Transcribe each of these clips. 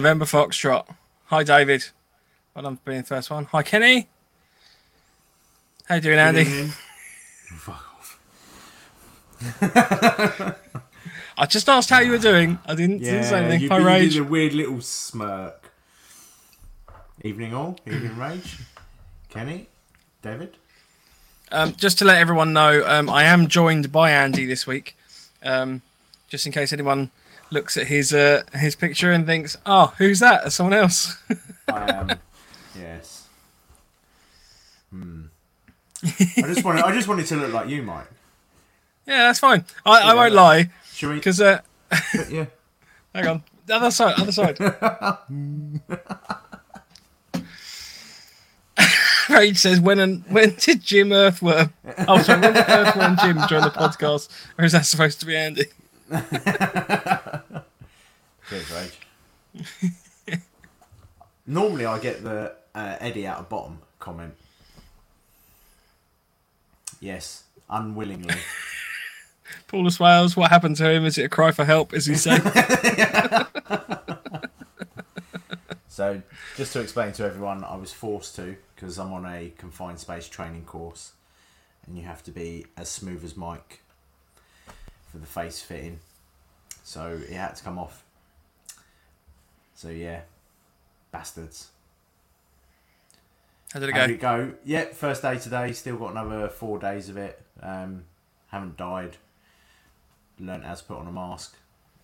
Good evening, November Foxtrot. Hi, David. Well done for being the first one. Hi, Kenny. How you doing, Andy? Fuck off. I just asked how you were doing. I didn't, didn't say anything. you, Hi, you Rage. did a weird little smirk. Evening all. Evening Rage. Kenny. David. Um, just to let everyone know, um, I am joined by Andy this week. Um, just in case anyone looks at his uh, his picture and thinks, "Oh, who's that?" Someone else. I am. yes. Hmm. I just wanted. I just wanted to look like you, Mike. yeah, that's fine. I, I won't lie Should we? because uh, yeah. hang on, the other side, other side. Rage says, "When and when did Jim Earthworm? Oh, sorry, when did Earthworm Jim join the podcast, or is that supposed to be Andy?" Cheers, Rage. Normally, I get the uh, Eddie out of bottom comment. Yes, unwillingly. Paulus Wales, what happened to him? Is it a cry for help? Is he safe? So, just to explain to everyone, I was forced to because I'm on a confined space training course, and you have to be as smooth as Mike for the face fitting. So it had to come off. So yeah, bastards. How did it How go? did it go? Yeah, first day today. Still got another four days of it. Um, haven't died. Learned how to put on a mask.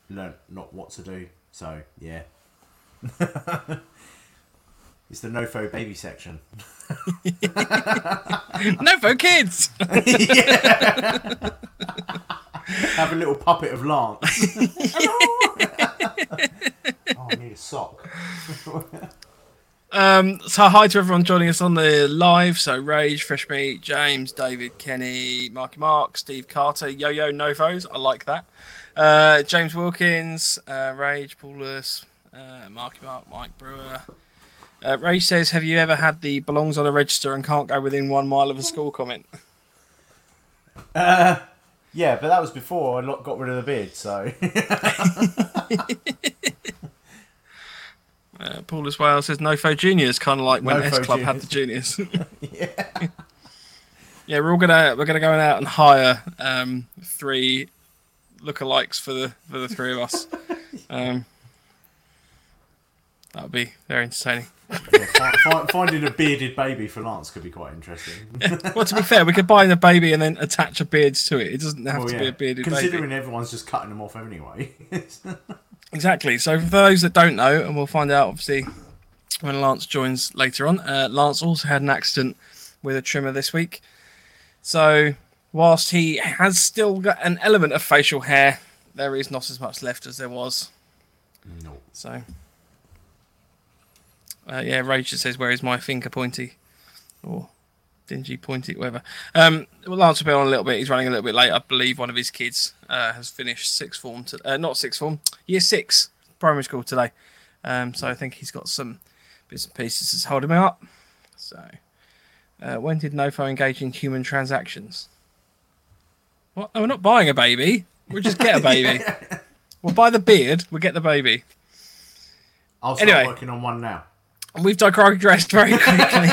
Learned not what to do. So yeah. it's the nofo baby section. no, for kids. Have a little puppet of Lance. oh, I need a sock. Um, so hi to everyone joining us on the live. So Rage, Fresh Meat, James, David, Kenny, Marky Mark, Steve Carter, Yo Yo Novos. I like that. Uh, James Wilkins, uh, Rage, Paulus, uh, Marky Mark, Mike Brewer. Uh, Rage says, "Have you ever had the belongs on a register and can't go within one mile of a school comment?" Uh, yeah, but that was before I got rid of the beard, so. Uh, Paulus Wales says, "Nofo Juniors, kind of like when Nofo S Club had the juniors." yeah. Yeah, we're all gonna we're gonna go out and hire um, three lookalikes for the for the three of us. Um, that would be very entertaining. yeah fi- fi- finding a bearded baby for Lance could be quite interesting. Well, to be fair, we could buy the baby and then attach a beard to it. It doesn't have Well, to be a bearded baby. Considering baby. everyone's just cutting them off anyway. Exactly. So for those that don't know, and we'll find out obviously when Lance joins later on. Uh, Lance also had an accident with a trimmer this week. So whilst he has still got an element of facial hair, there is not as much left as there was. no. So, uh, yeah, Rage just says, "Where is my finger pointy?" Or dingy pointy, whatever. Um, well, Lance will be on a little bit. He's running a little bit late. I believe one of his kids uh, has finished sixth form, to, uh, not sixth form, year six primary school today. Um, so I think he's got some bits and pieces that's holding him up. So, uh, when did Nofo engage in human transactions? What? No, we're not buying a baby. We'll just get a baby. We'll buy the beard. We'll get the baby. I'll start Anyway. working on one now. And we've digressed very quickly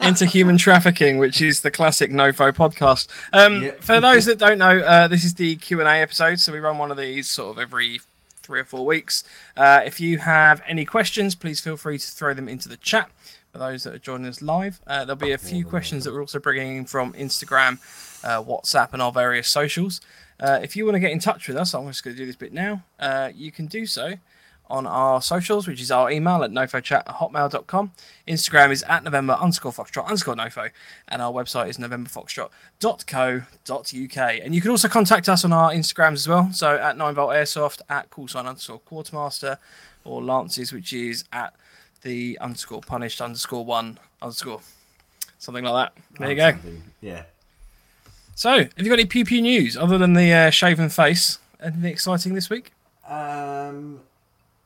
into human trafficking, which is the classic NoFo podcast. Um, Yep. For those that don't know, uh, this is the Q and A episode, so we run one of these sort of every three or four weeks. Uh, if you have any questions, please feel free to throw them into the chat. For those that are joining us live, uh, there'll be a few questions that we're also bringing in from Instagram, uh, WhatsApp, and our various socials. Uh, if you want to get in touch with us, I'm just going to do this bit now. Uh, you can do so on our socials, which is our email at nofochat at hotmail.com. Instagram is at November underscore Foxtrot underscore nofo. And our website is novemberfoxtrot.co.uk. And you can also contact us on our Instagrams as well. So at 9volt airsoft, at callsign underscore quartermaster, or Lance's, which is at the underscore punished underscore one underscore. Something like that. There you go. Something. Yeah. So, have you got any pew news other than the uh, shaven face? Anything exciting this week? Um,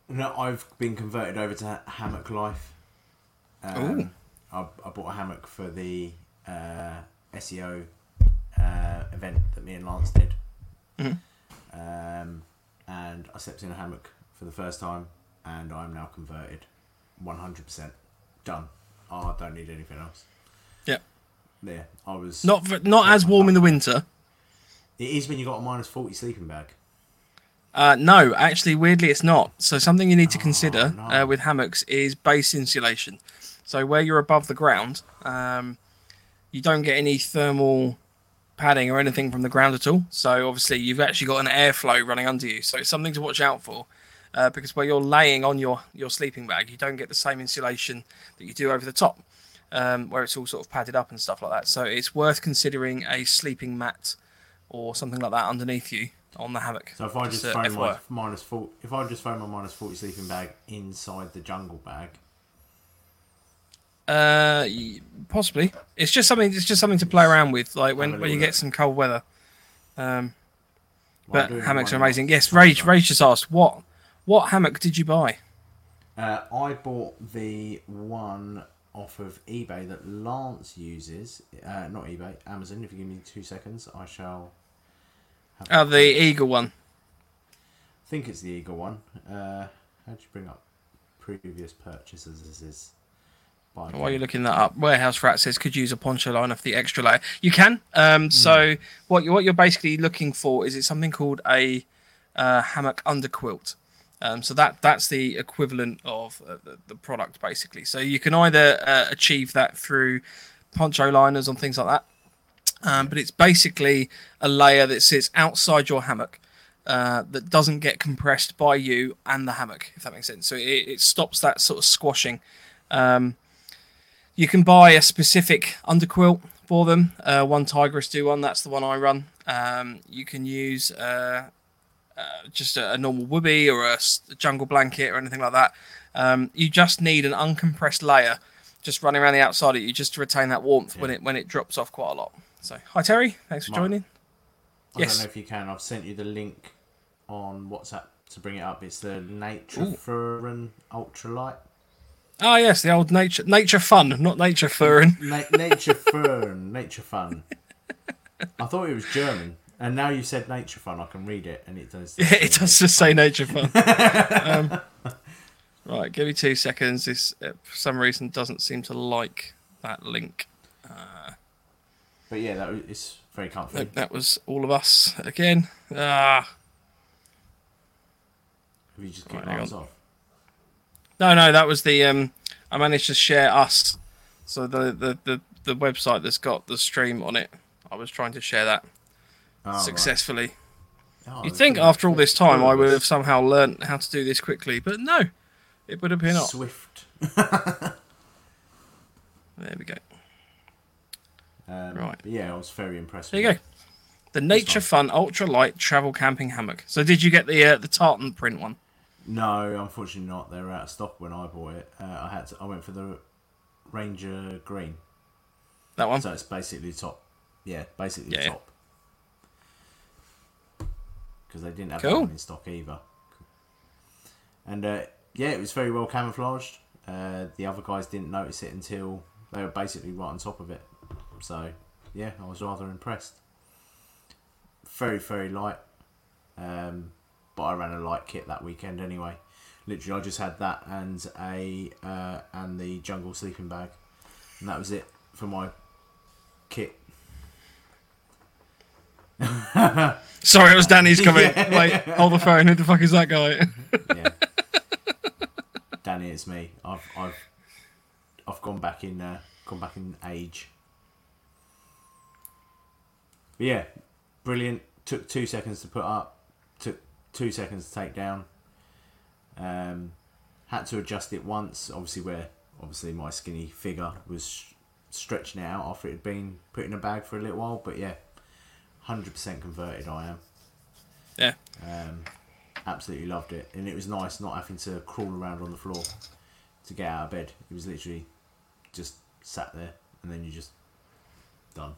no, I've been converted over to hammock life. Um, I, I bought a hammock for the uh, SEO uh, event that me and Lance did. Mhm. Um, and I slept in a hammock for the first time and I'm now converted. 100% done. Oh, I don't need anything else. Yep. Yeah, I was. Not v- not as warm in the winter. It is when you got a minus 40 sleeping bag. Uh, no, actually, weirdly, it's not. So something you need to consider Oh, no. uh, with hammocks is base insulation. So where you're above the ground, um, you don't get any thermal padding or anything from the ground at all. So obviously, you've actually got an airflow running under you. So it's something to watch out for. Uh, because where you're laying on your, your sleeping bag, you don't get the same insulation that you do over the top, um, where it's all sort of padded up and stuff like that. So it's worth considering a sleeping mat or something like that underneath you on the hammock. So if I just throw my minus 40, if I just throw my minus 40 sleeping bag inside the jungle bag, Uh, possibly. It's just something. It's just something to play around with, like when, when you get some cold weather. Um, but hammocks are amazing. Yes, Rage. Rage just asked what what hammock did you buy? Uh, I bought the one off of eBay that Lance uses. Uh, not eBay, Amazon. If you give me two seconds, I shall. Oh, the Eagle one. I think it's the Eagle one. Uh, how'd you bring up previous purchases? This is. While you're looking that up, Warehouse Rat says could use a poncho line off the extra layer. You can. Um, so what you what you're basically looking for is it's something called a uh, hammock underquilt. Um, so that that's the equivalent of uh, the, the product basically. So you can either uh, achieve that through poncho liners and things like that, um, but it's basically a layer that sits outside your hammock. Uh, that doesn't get compressed by you and the hammock, if that makes sense. So it, it stops that sort of squashing. Um, you can buy a specific underquilt for them. Uh, one Tigress do one. That's the one I run. Um, you can use uh, uh, just a, a normal whoopee or a jungle blanket or anything like that. Um, you just need an uncompressed layer just running around the outside of you just to retain that warmth when it when it drops off quite a lot. So hi Terry, thanks for joining. I yes. don't know if you can. I've sent you the link on WhatsApp to bring it up. It's the Nature Furin Ultralight. Oh yes, the old nature nature fun, not nature furring. Na- nature Fern, Nature Fun. I thought it was German, and now you said Nature Fun. I can read it, and it does. Yeah, it does just say nature fun. um, right, give me two seconds. This uh, for some reason doesn't seem to like that link. But yeah, that it's very that was all of us again. Ah, Have you just Right, ours on. off? no, no, that was the. Um, I managed to share us, so the, the the the website that's got the stream on it. I was trying to share that Oh, right. Oh, You'd think after all this time I would have somehow learnt how to do this quickly, but no, it would appear not. Swift. There we go. Um, Right. But yeah, I was very impressed. There you go. The Nature Fun Ultra Light Travel Camping Hammock. So did you get the uh, the tartan print one? No, unfortunately not. They were out of stock when I bought it. Uh, I had to. I went for the Ranger Green. That one? So it's basically top. Yeah, basically yeah. top. Because they didn't have Cool. that one in stock either. And uh, yeah, it was very well camouflaged. Uh, the other guys didn't notice it until they were basically right on top of it. So yeah, I was rather impressed. Very very light. Um, but I ran a light kit that weekend anyway. Literally, I just had that and a uh, and the jungle sleeping bag, and that was it for my kit. Sorry, it was Danny's coming. Yeah. Wait, hold the phone. Who the fuck is that guy? Yeah, Danny, it's me. I've I've I've gone back in uh, gone back in age. But yeah, brilliant. Took two seconds to put up. Took two seconds to take down. Um, had to adjust it once. Obviously, where obviously my skinny figure was stretching it out after it had been put in a bag for a little while. But yeah, hundred percent converted. I am. yeah. Um, absolutely loved it, and it was nice not having to crawl around on the floor to get out of bed. It was literally just sat there, and then you just done.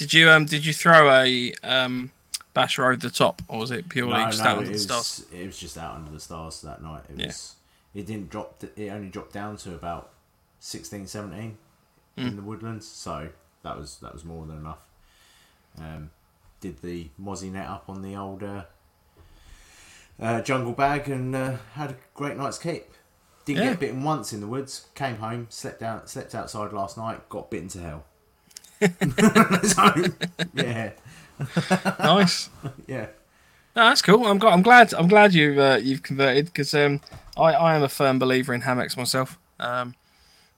Did you um did you throw a um basher over the top, or was it purely No, just no, out it under the was, stars? it was just out under the stars that night. It Yeah. was. It didn't drop. It only dropped down to about 16, 17 Mm. in the woodlands. So that was that was more than enough. Um, did the mozzie net up on the old uh, uh, jungle bag and uh, had a great night's keep. Didn't Yeah. get bitten once in the woods. Came home, slept out, slept outside last night. Got bitten to hell. So, yeah, nice. yeah. No, that's cool. I'm glad. I'm glad. I'm glad you've uh, you've converted because um, I I am a firm believer in hammocks myself. Um,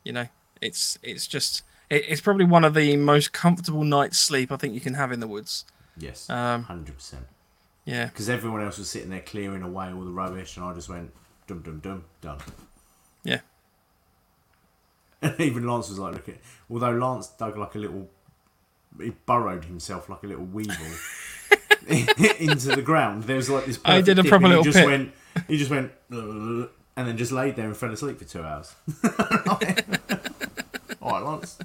you know, it's it's just it, it's probably one of the most comfortable night's sleep I think you can have in the woods. Yes, Um, hundred percent. yeah, Because everyone else was sitting there clearing away all the rubbish, and I just went dum dum dum done. And even Lance was like, look at. Although Lance dug like a little, he burrowed himself like a little weevil into the ground. There was like this. I did a proper little he just pit. went. He just went, and then just laid there and fell asleep for two hours. All right, Lance.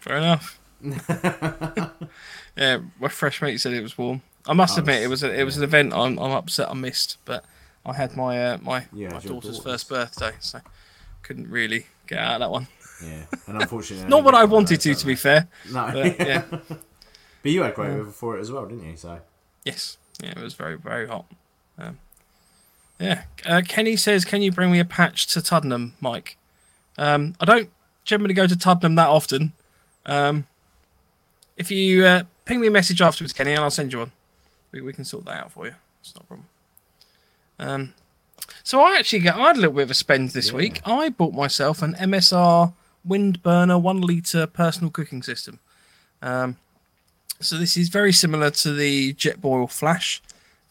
fair enough. yeah, my fresh mate said it was warm. I must I admit, it was- was a, it was an event I'm, I'm upset I missed, but I had my uh, my Yeah, my daughter's daughter's. first birthday, so couldn't really get out of that one. Yeah, and unfortunately, Not what I wanted to, to be fair. No, But, yeah. but you had great weather for it as well, didn't you? So Yes, yeah, it was very very hot. Um, yeah, uh, Kenny says, "Can you bring me a patch to Tuddenham, Mike?" Um, I don't generally go to Tuddenham that often. Um, if you uh, ping me a message afterwards, Kenny, and I'll send you one. We, we can sort that out for you. It's not a problem. Um, so I actually got I had a little bit of a spend this Yeah. week. I bought myself an MSR WindBurner one liter personal cooking system. Um, so this is very similar to the Jetboil Flash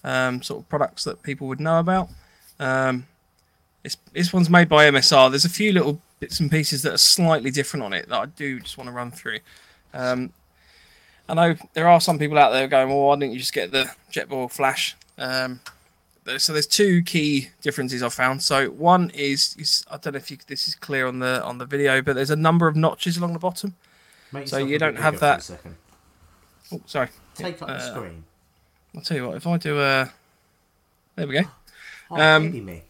um, sort of products that people would know about. Um, this this one's made by MSR. There's a few little bits and pieces that are slightly different on it that I do just want to run through. Um, I know there are some people out there going, "Well, why didn't you just get the Jetboil Flash?" Um, so there's two key differences I've found. So one is, is I don't know if you, this is clear on the on the video, but there's a number of notches along the bottom. make So you don't have bigger for a that- second. Oh, sorry. Take up the Uh, screen. I'll tell you what. If I do a, there we go. Oh, um, me.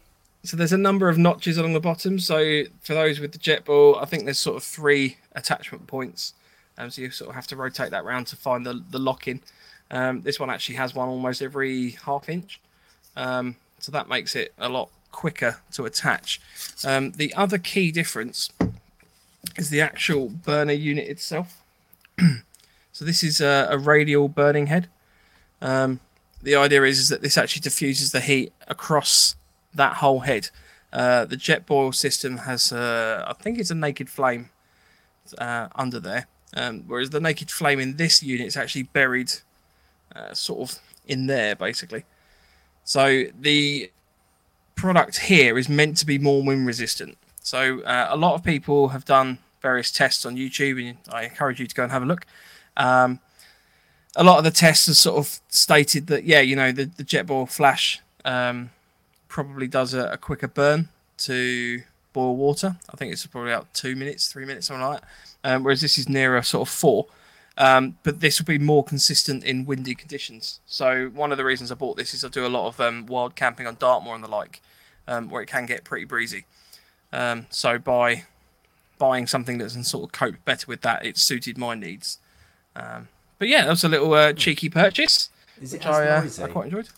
So there's a number of notches along the bottom. So for those with the Jetboil, I think there's sort of three attachment points. Um, so you sort of have to rotate that round to find the, the lock in. Um, this one actually has one almost every half inch. Um, so that makes it a lot quicker to attach. Um, the other key difference is the actual burner unit itself. so this is a, a radial burning head. Um, the idea is, is that this actually diffuses the heat across that whole head. Uh, the jet boil system has, uh, I think it's a naked flame uh, under there, um, whereas the naked flame in this unit is actually buried uh, sort of in there, basically. So the product here is meant to be more wind resistant. So uh, a lot of people have done various tests on YouTube, and I encourage you to go and have a look. Um, a lot of the tests have sort of stated that yeah, you know, the, the jet boil flash um, probably does a, a quicker burn to boil water. I think it's probably about two minutes, three minutes, something like that. Um, whereas this is nearer sort of four. Um, but this will be more consistent in windy conditions. So one of the reasons I bought this is I do a lot of um, wild camping on Dartmoor and the like, um, where it can get pretty breezy. Um, so by buying something that can sort of cope better with that, it suited my needs. Um, but yeah, that was a little uh, cheeky purchase, Is it which as I, uh, noisy? I quite enjoyed.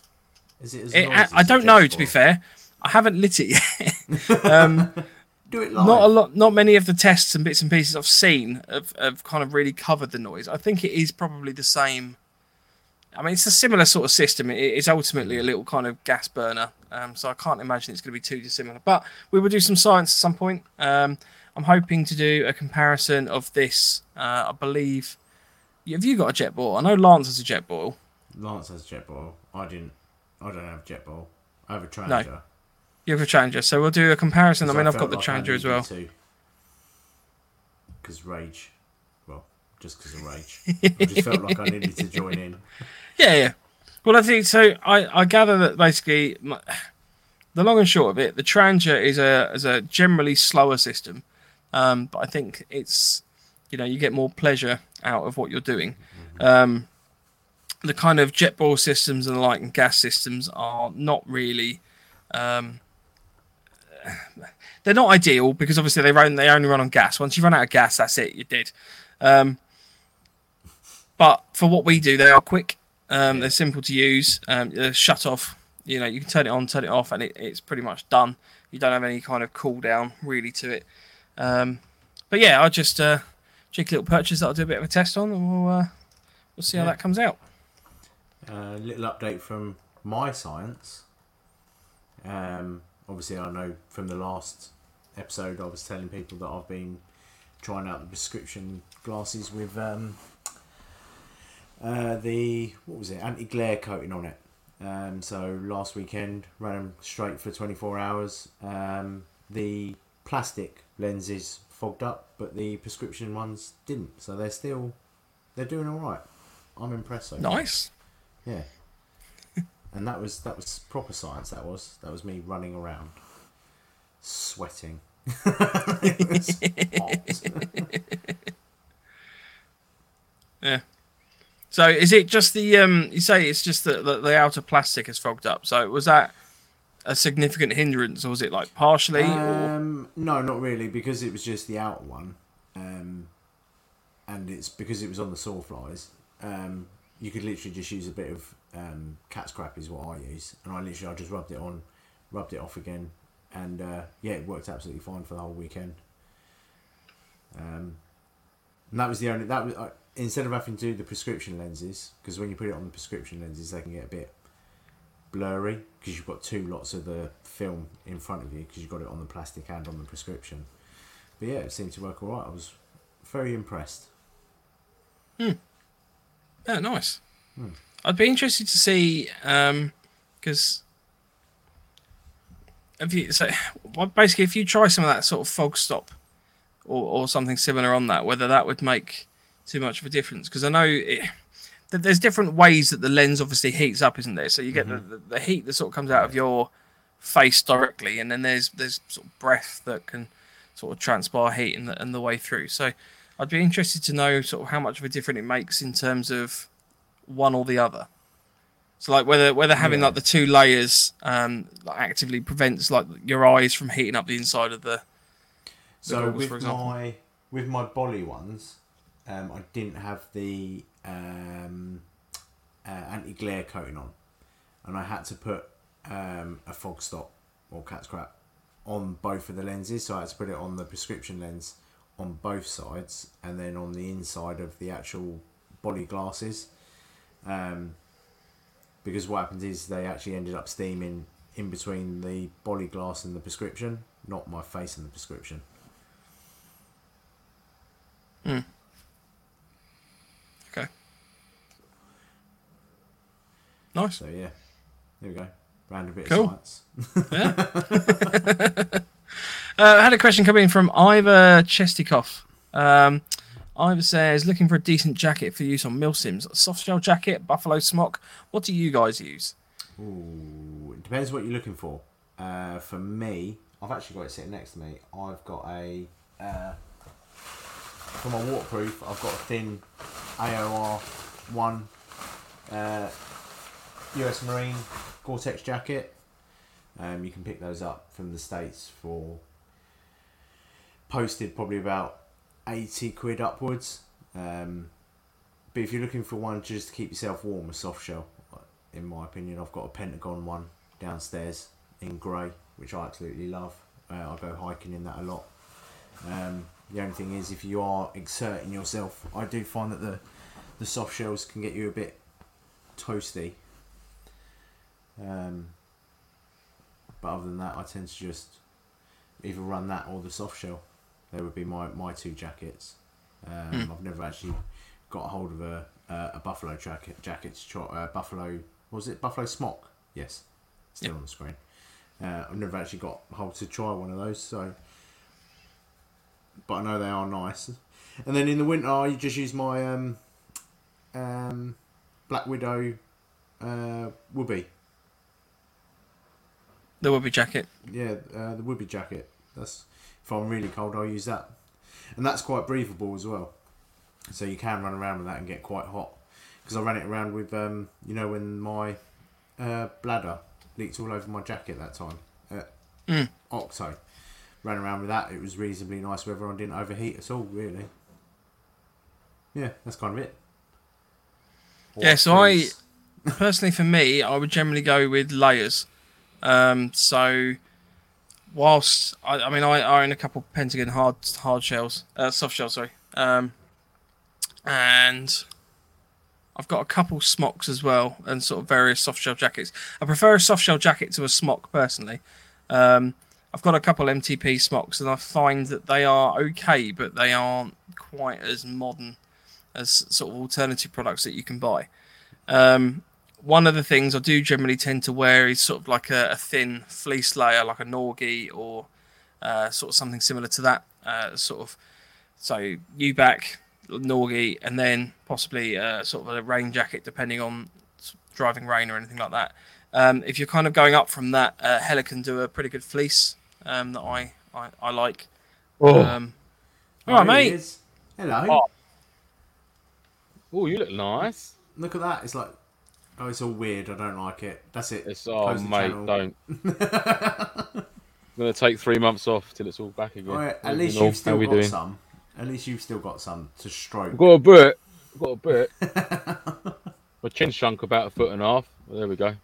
Is it as It, noisy I, I don't know, to be fair. I haven't lit it yet. Do it live. not a lot, not many of the tests and bits and pieces I've seen have, have kind of really covered the noise. I think it is probably the same. I mean, it's a similar sort of system. It, it's ultimately a little kind of gas burner, um, so I can't imagine it's going to be too dissimilar. But we will do some science at some point. Um, I'm hoping to do a comparison of this. Uh, I believe. Have you got a Jetboil? I know Lance has a Jetboil. Lance has a jet boil. I didn't. I don't have a jet boil. I have a Trangia. You have a Trangia, so we'll do a comparison. I mean, I've got the Trangia as well. Because rage. Well, just because of rage. I just felt like I needed to join in. Yeah, yeah. Well, I think so. I, I gather that basically, my, the long and short of it, the Trangia is a is a generally slower system, um, but I think it's you know you get more pleasure out of what you're doing. Um, the kind of Jetboil systems and the like and gas systems are not really. Um, they're not ideal because obviously they run they only run on gas. Once you run out of gas, that's it. You're dead. Um, but for what we do, they are quick. Um, they're simple to use. Um, they're shut off You know, you can turn it on, turn it off, and it, it's pretty much done. You don't have any kind of cool down really to it. Um, but yeah, I'll just uh, cheeky little purchase that I'll do a bit of a test on, and we'll uh, we'll see how Yeah. that comes out. A little update from my science. Um, obviously, I know from the last episode, I was telling people that I've been trying out the prescription glasses with um, uh, the what was it anti glare coating on it. Um, so last weekend, ran them straight for 24 hours. Um, the plastic lenses fogged up, but the prescription ones didn't. So they're still they're doing all right. I'm impressed. So. Nice. Yeah. And that was that was proper science. That was that was me running around, sweating. It was hot. Yeah. So is it just the um? You say it's just the, the the outer plastic is fogged up. So was that a significant hindrance, or was it like partially? or... um, no, not really, because it was just the outer one, um, and it's because it was on the sawflies. Um, you could literally just use a bit of um, cat's crap is what I use, and I literally I just rubbed it on, rubbed it off again, and uh, yeah, it worked absolutely fine for the whole weekend. Um, and that was the only that was uh, instead of having to do the prescription lenses because when you put it on the prescription lenses they can get a bit blurry because you've got two lots of the film in front of you because you've got it on the plastic and on the prescription. But yeah, it seemed to work all right. I was very impressed. Hmm. Yeah, nice. Hmm. I'd be interested to see um, because if you so well, basically if you try some of that sort of fog stop or, or something similar on that, whether that would make too much of a difference because I know it, that there's different ways that the lens obviously heats up, isn't there? So you get the, mm-hmm. the, the heat that sort of comes out of your face directly, and then there's there's sort of breath that can sort of transpire heat in the, in the way through. So I'd be interested to know sort of how much of a difference it makes in terms of one or the other. So like whether whether having Yeah. like the two layers um like actively prevents like your eyes from heating up the inside of the So goggles, with for example. my with my Bolly ones, um, I didn't have the um, uh, anti glare coating on, and I had to put um, a fog stop or cat's crap on both of the lenses. So I had to put it on the prescription lens on both sides, and then on the inside of the actual Bolly glasses. Um, because what happens is they actually ended up steaming in between the Bolly glass and the prescription, not my face and the prescription. Hmm. okay. Nice. So yeah, there we go. Round a bit Cool. of science. Uh, I had a question coming in from Ivor Chestikov. Um, Ivor says, looking for a decent jacket for use on milsims. Soft shell jacket, buffalo smock. What do you guys use? Ooh, it depends what you're looking for. Uh, for me, I've actually got it sitting next to me. I've got a uh, for my waterproof. I've got a thin AOR one uh, US Marine Gore-Tex jacket. Um, you can pick those up from the states for posted probably about eighty quid upwards. Um, but if you're looking for one just to keep yourself warm, a soft shell, in my opinion, I've got a Pentagon one downstairs in grey, which I absolutely love. Uh, I go hiking in that a lot. Um, the only thing is, if you are exerting yourself, I do find that the the soft shells can get you a bit toasty. Um, but other than that, I tend to just either run that or the soft shell. They would be my, my two jackets. Um, I've never actually got a hold of a uh, a buffalo jacket. Jacket to try uh, buffalo. Was it buffalo smock? Yes, still on the screen. Uh, I've never actually got hold to try one of those. So, but I know they are nice. And then in the winter, I just use my um, um, Black Widow uh, Whoopee. The Whoopee jacket. Yeah, uh, the Whoopee jacket. That's if I'm really cold, I'll use that, and that's quite breathable as well. So you can run around with that and get quite hot. Because I ran it around with, um, you know, when my uh, bladder leaked all over my jacket that time at Mm. Octo. Ran around with that. It was reasonably nice weather. I didn't overheat at all, really. Yeah, that's kind of it. Yeah, so I- personally, for me, I would generally go with layers. Um, so, whilst I, I mean, I, I own a couple Pentagon hard hard shells, uh, soft shells, sorry, um, and I've got a couple smocks as well, and sort of various soft shell jackets. I prefer a soft shell jacket to a smock personally. Um, I've got a couple MTP smocks, and I find that they are okay, but they aren't quite as modern as sort of alternative products that you can buy. Um, one of the things I do generally tend to wear is sort of like a, a thin fleece layer, like a Norgi or uh, sort of something similar to that. Uh, sort of so U back Norgi, and then possibly uh, sort of a rain jacket, depending on driving rain or anything like that. Um, if you're kind of going up from that, uh, Helikon do a pretty good fleece um, that I, I, I like. Oh. Um, all right, There he mate. is. Hello. Oh. Oh, you look nice. Look at that. It's like, oh, it's all weird. I don't like it. That's it. It's oh Close mate, channel. don't. I'm gonna take three months off till it's all back again. All right, at least you've How still got doing? some. At least you've still got some to stroke. I've got a bit. I've got a bit. My chin shrunk about a foot and a half. Well, there we go.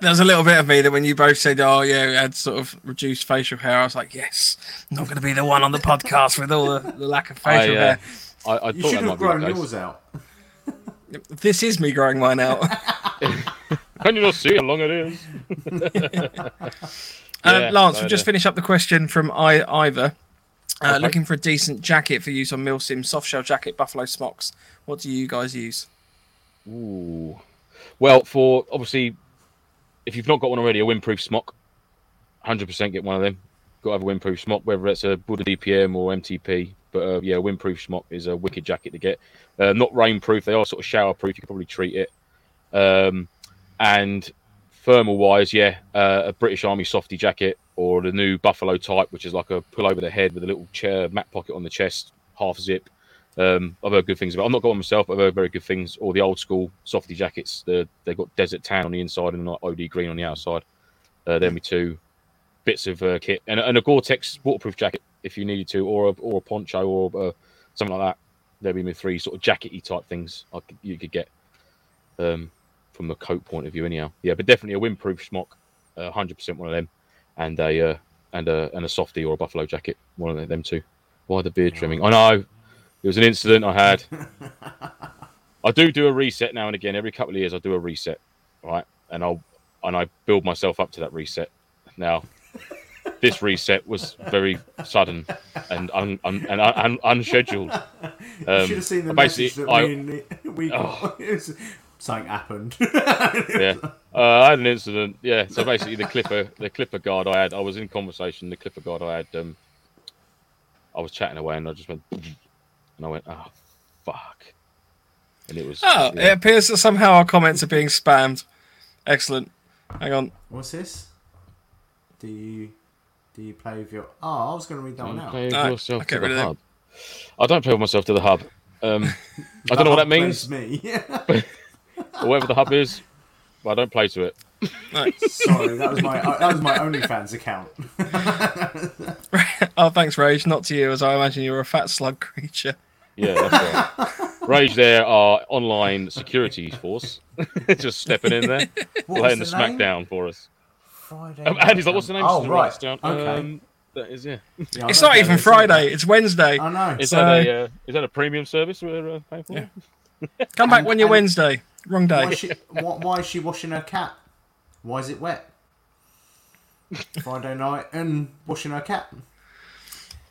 There's a little bit of me that when you both said, "Oh yeah, we had sort of reduced facial hair," I was like, "Yes, I'm not going to be the one on the podcast with all the, the lack of facial I, uh, hair." I, I You thought should that have grown yours out. This is me growing mine out. Can you not see how long it is? Um, Lance, we'll just finish up the question from I Ivor. Uh, Okay. Looking for a decent jacket for use on Milsim, soft shell jacket, buffalo smocks. What do you guys use? Ooh. Well, for obviously, if you've not got one already, a windproof smock, 100% get one of them. Got to have a windproof smock, whether it's a Buddha DPM or MTP. But uh, yeah, windproof smock is a wicked jacket to get. Uh, not rainproof, they are sort of showerproof. You can probably treat it. Um, and thermal wise, yeah, uh, a British Army softy jacket or the new Buffalo type, which is like a pull over the head with a little chair mat pocket on the chest, half zip. Um, I've heard good things about. I'm not got one myself. But I've heard very good things. Or the old school softy jackets. The, they've got desert tan on the inside and like OD green on the outside. Uh, they're my two bits of uh, kit, and, a- and a Gore-Tex waterproof jacket if you needed to, or a, or a poncho or uh, something like that. There'd be my three sort of jackety type things I could, you could get um, from the coat point of view, anyhow. Yeah, but definitely a windproof smock, uh, hundred percent one of them, and a uh, and a and a softy or a buffalo jacket, one of them two. Why the beard trimming? I know it was an incident I had. I do do a reset now and again. Every couple of years, I do a reset, right? And I'll and I build myself up to that reset. Now, this reset was very sudden and un, un, and un, unscheduled. you Um, should have seen the basically, message that I- we, we got. It was- something happened. yeah, uh, I had an incident. Yeah, so basically the clipper, the clipper guard I had, I was in conversation. The clipper guard I had, um, I was chatting away, and I just went, and I went, oh fuck, and it was. Oh, yeah. it appears that somehow our comments are being spammed. Excellent. Hang on. What's this? Do you do you play with your? Oh, I was going to read that one Don't out. play with No, yourself I'll to the hub. I don't play with myself to the hub. Um, I don't know what that means, Me. or whatever the hub is. But I don't play to it. Sorry, that was my uh, that was my OnlyFans account. Oh, thanks, Rage. Not to you, as I imagine you're a fat slug creature. Yeah, that's right. Rage there are online security force, just stepping in there, What laying the was smack name? down for us. Friday. Um, Andy's like, "What's the name?" Oh Just write this right. down. Okay. Um, that is yeah. Yeah, It's don't even Friday. It's Wednesday. I know. Is So- that a uh, is that a premium service we're uh, paying for? Yeah. Come back And- when you're Wednesday. Wrong Why day. is, she, why, why is she washing her cat? Why is it wet? Friday night and washing her cat.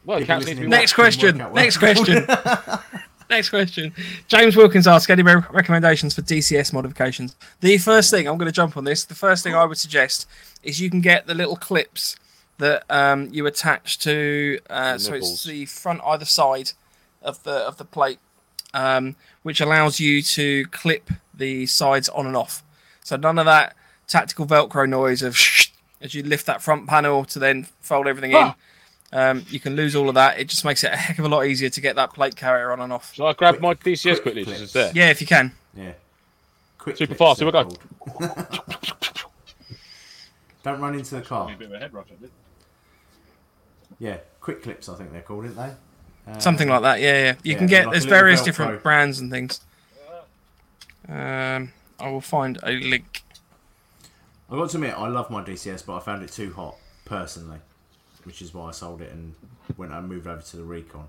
Well, People cats to be Next question. didn't work out well. Next question. Next question. James Wilkins asks any re- recommendations for DCS modifications. The first thing I'm going to jump on this. The first thing I would suggest is you can get the little clips that um, you attach to. Uh, The so it's the front either side of the of the plate, um, which allows you to clip the sides on and off. So none of that tactical Velcro noise of as you lift that front panel to then fold everything in. Um, you can lose all of that. It just makes it a heck of a lot easier to get that plate carrier on and off. Shall I grab my DCS quick quickly? clips. Just there. Yeah, if you can. Yeah. Quick Super fast, here we go. Don't run into the car. A bit of a head rush, Yeah, quick clips. I think they're called, aren't they? Uh, Something like that. Yeah, yeah. You yeah, can get like there's various Velcro. different brands and things. Um, I will find a link. I got to admit, I love my DCS, but I found it too hot personally, which is why I sold it and went and moved over to the Recon.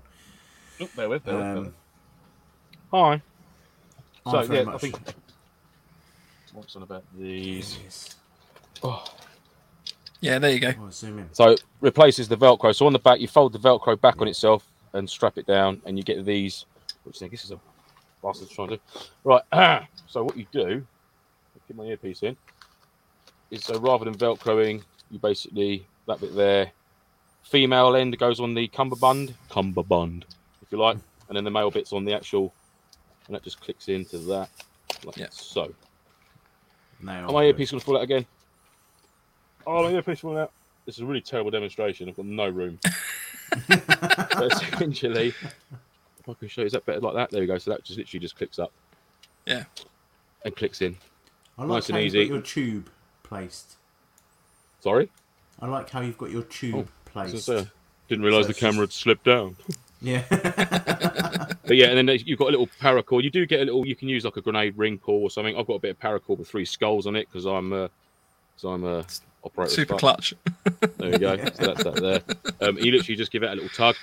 Oh, bear with, bear Um, with. Hi. I'm So very yeah, I think. What's on about these? Yes. Oh. Yeah, there you go. Oh, zoom in. So replaces the Velcro. So on the back, you fold the Velcro back on itself and strap it down, and you get these. Which I guess is a bastard's trying to do. Right. so what you do, get my earpiece in, is so rather than Velcroing, you basically that bit there. Female end goes on the cummerbund, cummerbund, if you like, and then the male bit's on the actual, and that just clicks into that, like Yeah. so. Now Oh, my earpiece going to fall out again. Oh, my earpiece falling out. This is a really terrible demonstration. I've got no room. but essentially, if I can show you, is that better like that? There we go. So that just literally just clicks up. Yeah. And clicks in. I like nice and how easy. you've got your tube placed. Sorry? I like how you've got your tube Oh, I was placed. gonna say, didn't realise So the it's camera had slipped down. Yeah. But yeah, and then you've got a little paracord. You do get a little. You can use like a grenade ring pull or something. I've got a bit of paracord with three skulls on it because I'm, uh, because I'm a operator. Super fuck. clutch. There we go. So that's that there. Um, you literally just give it a little tug,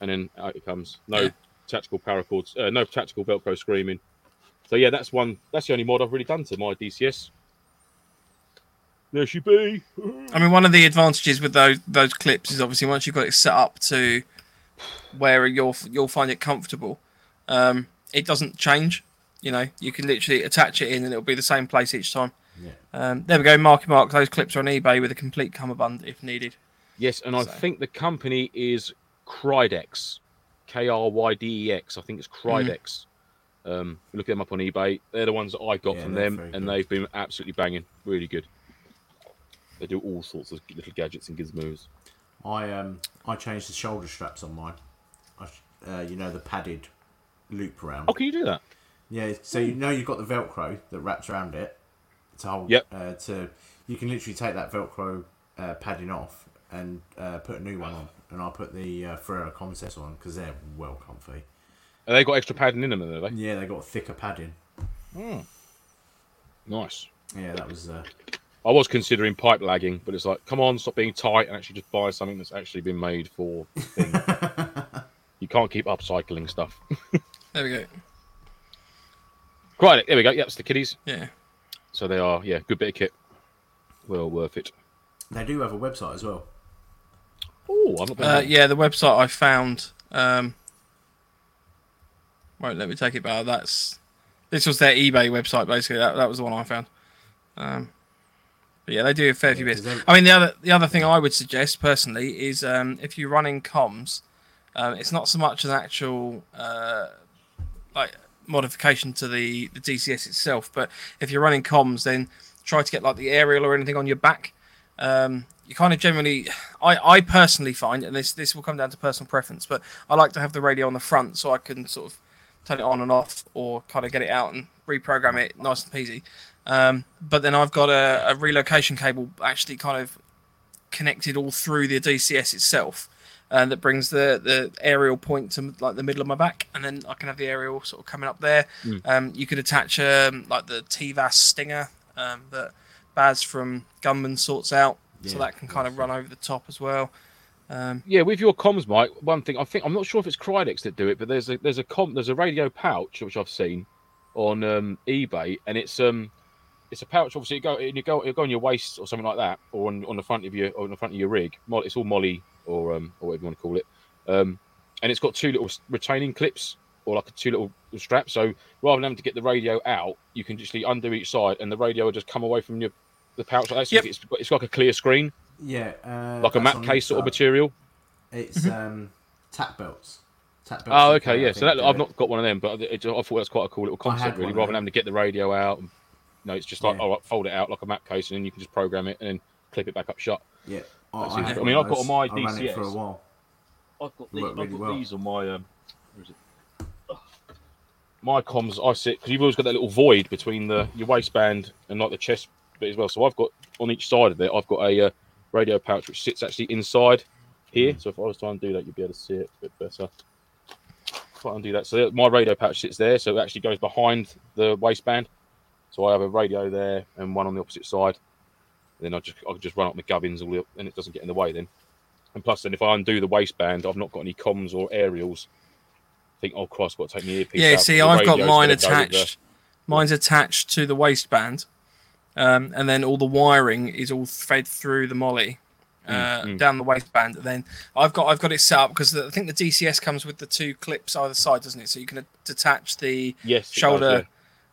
and then out it comes. No Yeah. tactical paracords. Uh, no tactical Velcro screaming. So yeah, that's one. That's the only mod I've really done to my DCS. There she be. I mean, one of the advantages with those those clips is obviously once you've got it set up to where you'll you'll find it comfortable, um, it doesn't change. You know, you can literally attach it in, and it'll be the same place each time. yeah. Um, there we go, Marky Mark. Those clips are on eBay with a complete cummerbund if needed. Yes, and I think the company is Crydex, K R Y D E X. I think it's Krydex. Um, look them up on eBay. They're the ones that I got Yeah, from them, and good. they've been absolutely banging. Really good. They do all sorts of little gadgets and gizmos. I um I changed the shoulder straps on mine. I, uh, you know the padded loop around. Oh, can you do that? Yeah, so you know you've got the Velcro that wraps around it to hold. Yep. Uh, to you can literally take that Velcro uh, padding off and uh, put a new one on, and I'll put the uh, Ferro Concepts on because they're well comfy. Have they got extra padding in them, have they? Yeah, they got thicker padding. Nice. Yeah, that was. I was considering pipe lagging, but it's like, come on, stop being tight and actually just buy something that's actually been made for. you can't keep upcycling stuff. There we go. right, there we go. Yep, it's the kiddies. Yeah. So they are, yeah, good bit of kit. Well worth it. they do have a website as well. Oh, I'm not Uh, yeah, the website I found. Um, won't let me take it back. That's this was their eBay website basically. That that was the one I found. Um, but yeah, they do a fair few Yeah, bits. 'cause they- I mean, the other the other thing I would suggest personally is um, if you're running comms, um, it's not so much an actual uh, like modification to the the DCS itself, but if you're running comms, then try to get like the aerial or anything on your back. Um, you kind of generally, I, I personally find, and this this will come down to personal preference, but I like to have the radio on the front so I can sort of turn it on and off, or kind of get it out and reprogram it nice and peasy. Um, but then I've got a, a relocation cable actually kind of connected all through the DCS itself, and that brings the the aerial point to like the middle of my back, and then I can have the aerial sort of coming up there. Um, you could attach um, like the TVAS Stinger um, that Baz from Gunman sorts out, so that can kind of run over the top as well. Um, Yeah, with your comms, Mike. One thing I think I'm not sure if it's Krydex that do it, but there's a there's a com there's a radio pouch which I've seen on um, eBay, and it's um it's a pouch. Obviously, you go you go you go on your waist or something like that, or on, on the front of your or on the front of your rig. It's all MOLLE or um or whatever you want to call it. Um, and it's got two little retaining clips or like two little straps. So rather than having to get the radio out, you can just undo each side, and the radio will just come away from your the pouch like that. So Yep. it's, it's like a clear screen, Yeah, uh, like a map case sort of material. It's um, tap belts. Tap belts. Oh, okay, yeah. So that, I've it. not got one of them, but it, I thought that's quite a cool little concept, really. Rather than having to get the radio out, and, no, it's just like, Yeah. oh, fold it out like a map case, and then you can just program it and then clip it back up shut. Yeah, That's I, I mean, I've got those. my I ran it for a DCS. while. I've got, these- Worked I've really got well. these on my um, where is it? My comms, I sit because you've always got that little void between the your waistband and like the chest bit as well. So I've got on each side of it, I've got a uh, radio pouch which sits actually inside here. So if I was trying to do that, you'd be able to see it a bit better. If I undo that, so my radio pouch sits there, so it actually goes behind the waistband, So I have a radio there and one on the opposite side. And then I just I just run up my gubbins all up, and it doesn't get in the way then. And plus, then if I undo the waistband, I've not got any comms or aerials. I think, oh Christ, I've got to take my earpiece Yeah, out, see, I've got mine gonna go attached. Mine's attached to the waistband, um, and then all the wiring is all fed through the MOLLE uh, Mm, mm. down the waistband. And then I've got I've got it set up because I think the DCS comes with the two clips either side, doesn't it? So you can detach the yes, it does, shoulder.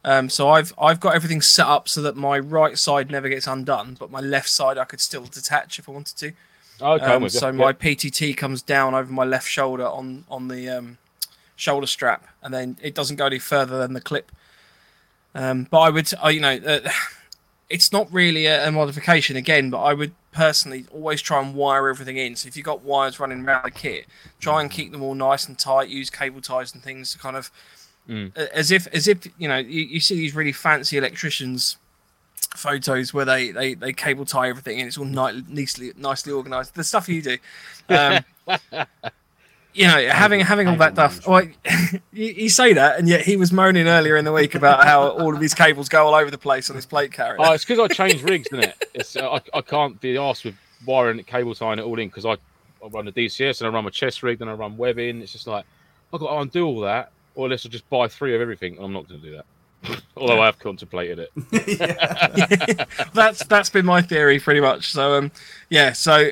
Um, so I've I've got everything set up so that my right side never gets undone, but my left side I could still detach if I wanted to. Okay, Um, so my PTT comes down over my left shoulder on on the um, shoulder strap, and then it doesn't go any further than the clip. Um, but I would, I, you know, uh, it's not really a, a modification again, but I would personally always try and wire everything in. So if you've got wires running around the kit, try and keep them all nice and tight. Use cable ties and things to kind of Mm. as if as if you know you, you see these really fancy electricians photos where they, they, they cable tie everything and it's all ni- nicely nicely organized. The stuff you do, um, you know, having having all that stuff. Well, you, you say that, and yet he was moaning earlier in the week about how all of his cables go all over the place on his plate carrier. Oh, it's because I changed rigs, isn't it? It's, uh, I, I can't be asked with wiring cable tying it all in because I, I run the DCS and I run my chest rig, and I run webbing. It's just like I've got to undo all that, or unless I just buy three of everything. I'm not going to do that. Although I have contemplated it. that's that's been my theory pretty much. So um, yeah. So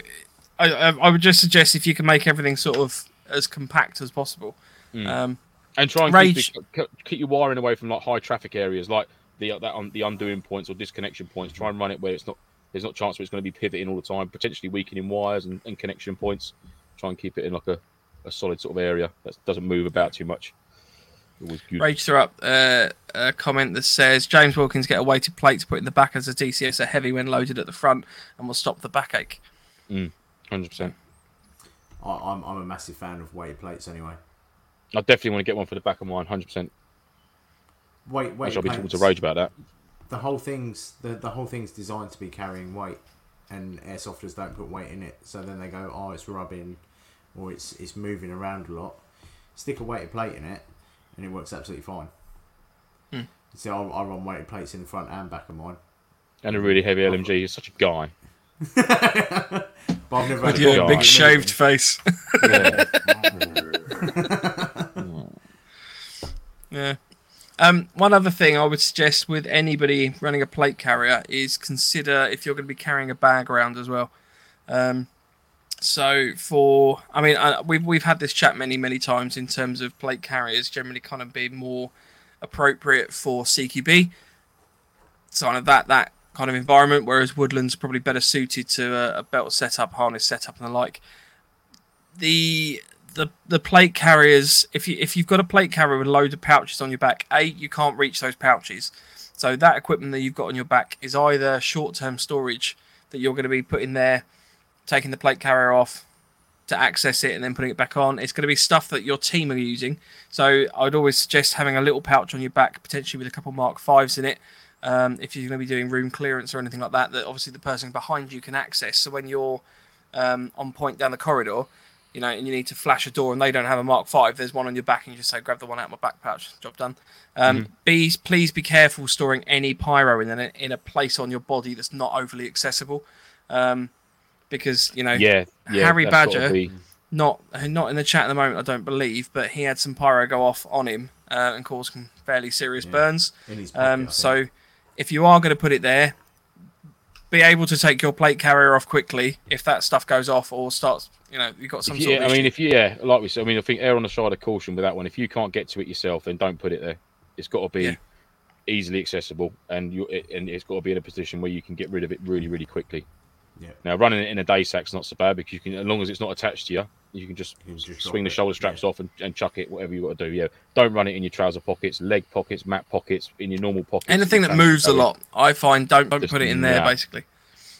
I, I I would just suggest if you can make everything sort of as compact as possible. Mm. Um, And try and Rage- keep, the, keep your wiring away from like high traffic areas, like the that un, the undoing points or disconnection points. Try and run it where it's not there's not chance where it's going to be pivoting all the time, potentially weakening wires and, and connection points. Try and keep it in like a, a solid sort of area that doesn't move about too much. Always good. Rage threw up uh, a comment that says James Wilkins get a weighted plate to put in the back as a DCS are heavy when loaded at the front and will stop the backache. Hundred percent. I, I'm, I'm a massive fan of weight plates anyway. I definitely want to get one for the back of mine. Hundred percent. Weight, I weight shall be talking to Rage about that. the whole thing's the, the whole thing's designed to be carrying weight and airsofters don't put weight in it so then they go oh it's rubbing or it's it's moving around a lot stick a weighted plate in it and it works absolutely fine Hmm. see I, I run weighted plates in the front and back of mine And a really heavy LMG. You're such a guy. but I've never With had a your big shaved face. Yeah. Yeah. Um, one other thing I would suggest with anybody running a plate carrier is consider if you're going to be carrying a bag around as well. Um, so for, I mean, uh, we've we've had this chat many many times in terms of plate carriers generally kind of being more appropriate for CQB, kind of that that kind of environment, whereas woodlands probably better suited to a, a belt setup, harness setup, and the like. The the the plate carriers if you if you've got a plate carrier with loads of pouches on your back a you can't reach those pouches so that equipment that you've got on your back is either short-term storage that you're going to be putting there taking the plate carrier off to access it and then putting it back on. It's going to be stuff that your team are using. So i'd always suggest having a little pouch on your back potentially with a couple mark fives in it um, if you're going to be doing room clearance or anything like that that obviously the person behind you can access. So when you're um, on point down the corridor you know, and you need to flash a door and they don't have a Mark Five, there's one on your back and you just say, grab the one out of my back pouch, job done. Um, Be please be careful storing any pyro in a, in a place on your body that's not overly accessible, um, because you know, yeah, yeah. Harry Badger- be- not not in the chat at the moment, I don't believe, but he had some pyro go off on him uh, and cause some fairly serious Yeah. burns. pocket, Um, think. so if you are going to put it there, be able to take your plate carrier off quickly if that stuff goes off or starts. You know, you've got some you- sort yeah, of. I mean, if you, yeah, like we said, I mean, I think err on the side of caution with that one. If you can't get to it yourself, then don't put it there. It's got to be Yeah. easily accessible, and you it, and it's got to be in a position where you can get rid of it really, really quickly. Yeah. Now, running it in a day sack's not so bad because you can, as long as it's not attached to you, you can just You can just swing the shoulder straps yeah. off and, and chuck it, whatever you got to do. Yeah, don't run it in your trouser pockets, leg pockets, mat pockets, in your normal pockets. anything that moves a lot, I find don't don't Just put it in there nah. basically.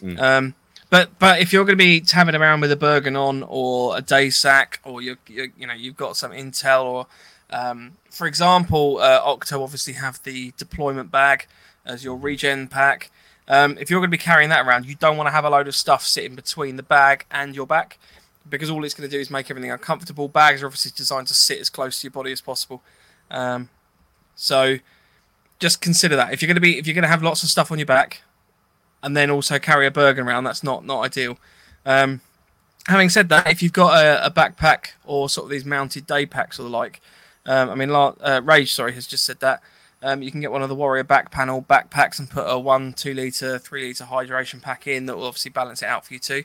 Mm. Um, but but if you're going to be tabbing around with a Bergen on or a day sack or you you you know you've got some intel or um, for example, uh, Octo obviously have the deployment bag as your regen pack. Um, if you're going to be carrying that around, you don't want to have a load of stuff sitting between the bag and your back because all it's going to do is make everything uncomfortable. Bags are obviously designed to sit as close to your body as possible. Um, so just consider that if you're going to be if you're going to have lots of stuff on your back, and then also carry a Bergen around, that's not not ideal. Um, having said that, if you've got a, a, backpack or sort of these mounted day packs or the like, um, I mean, uh, Rage, sorry, has just said that. Um, you can get one of the Warrior back panel backpacks and put a one, two liter, three liter hydration pack in that will obviously balance it out for you too.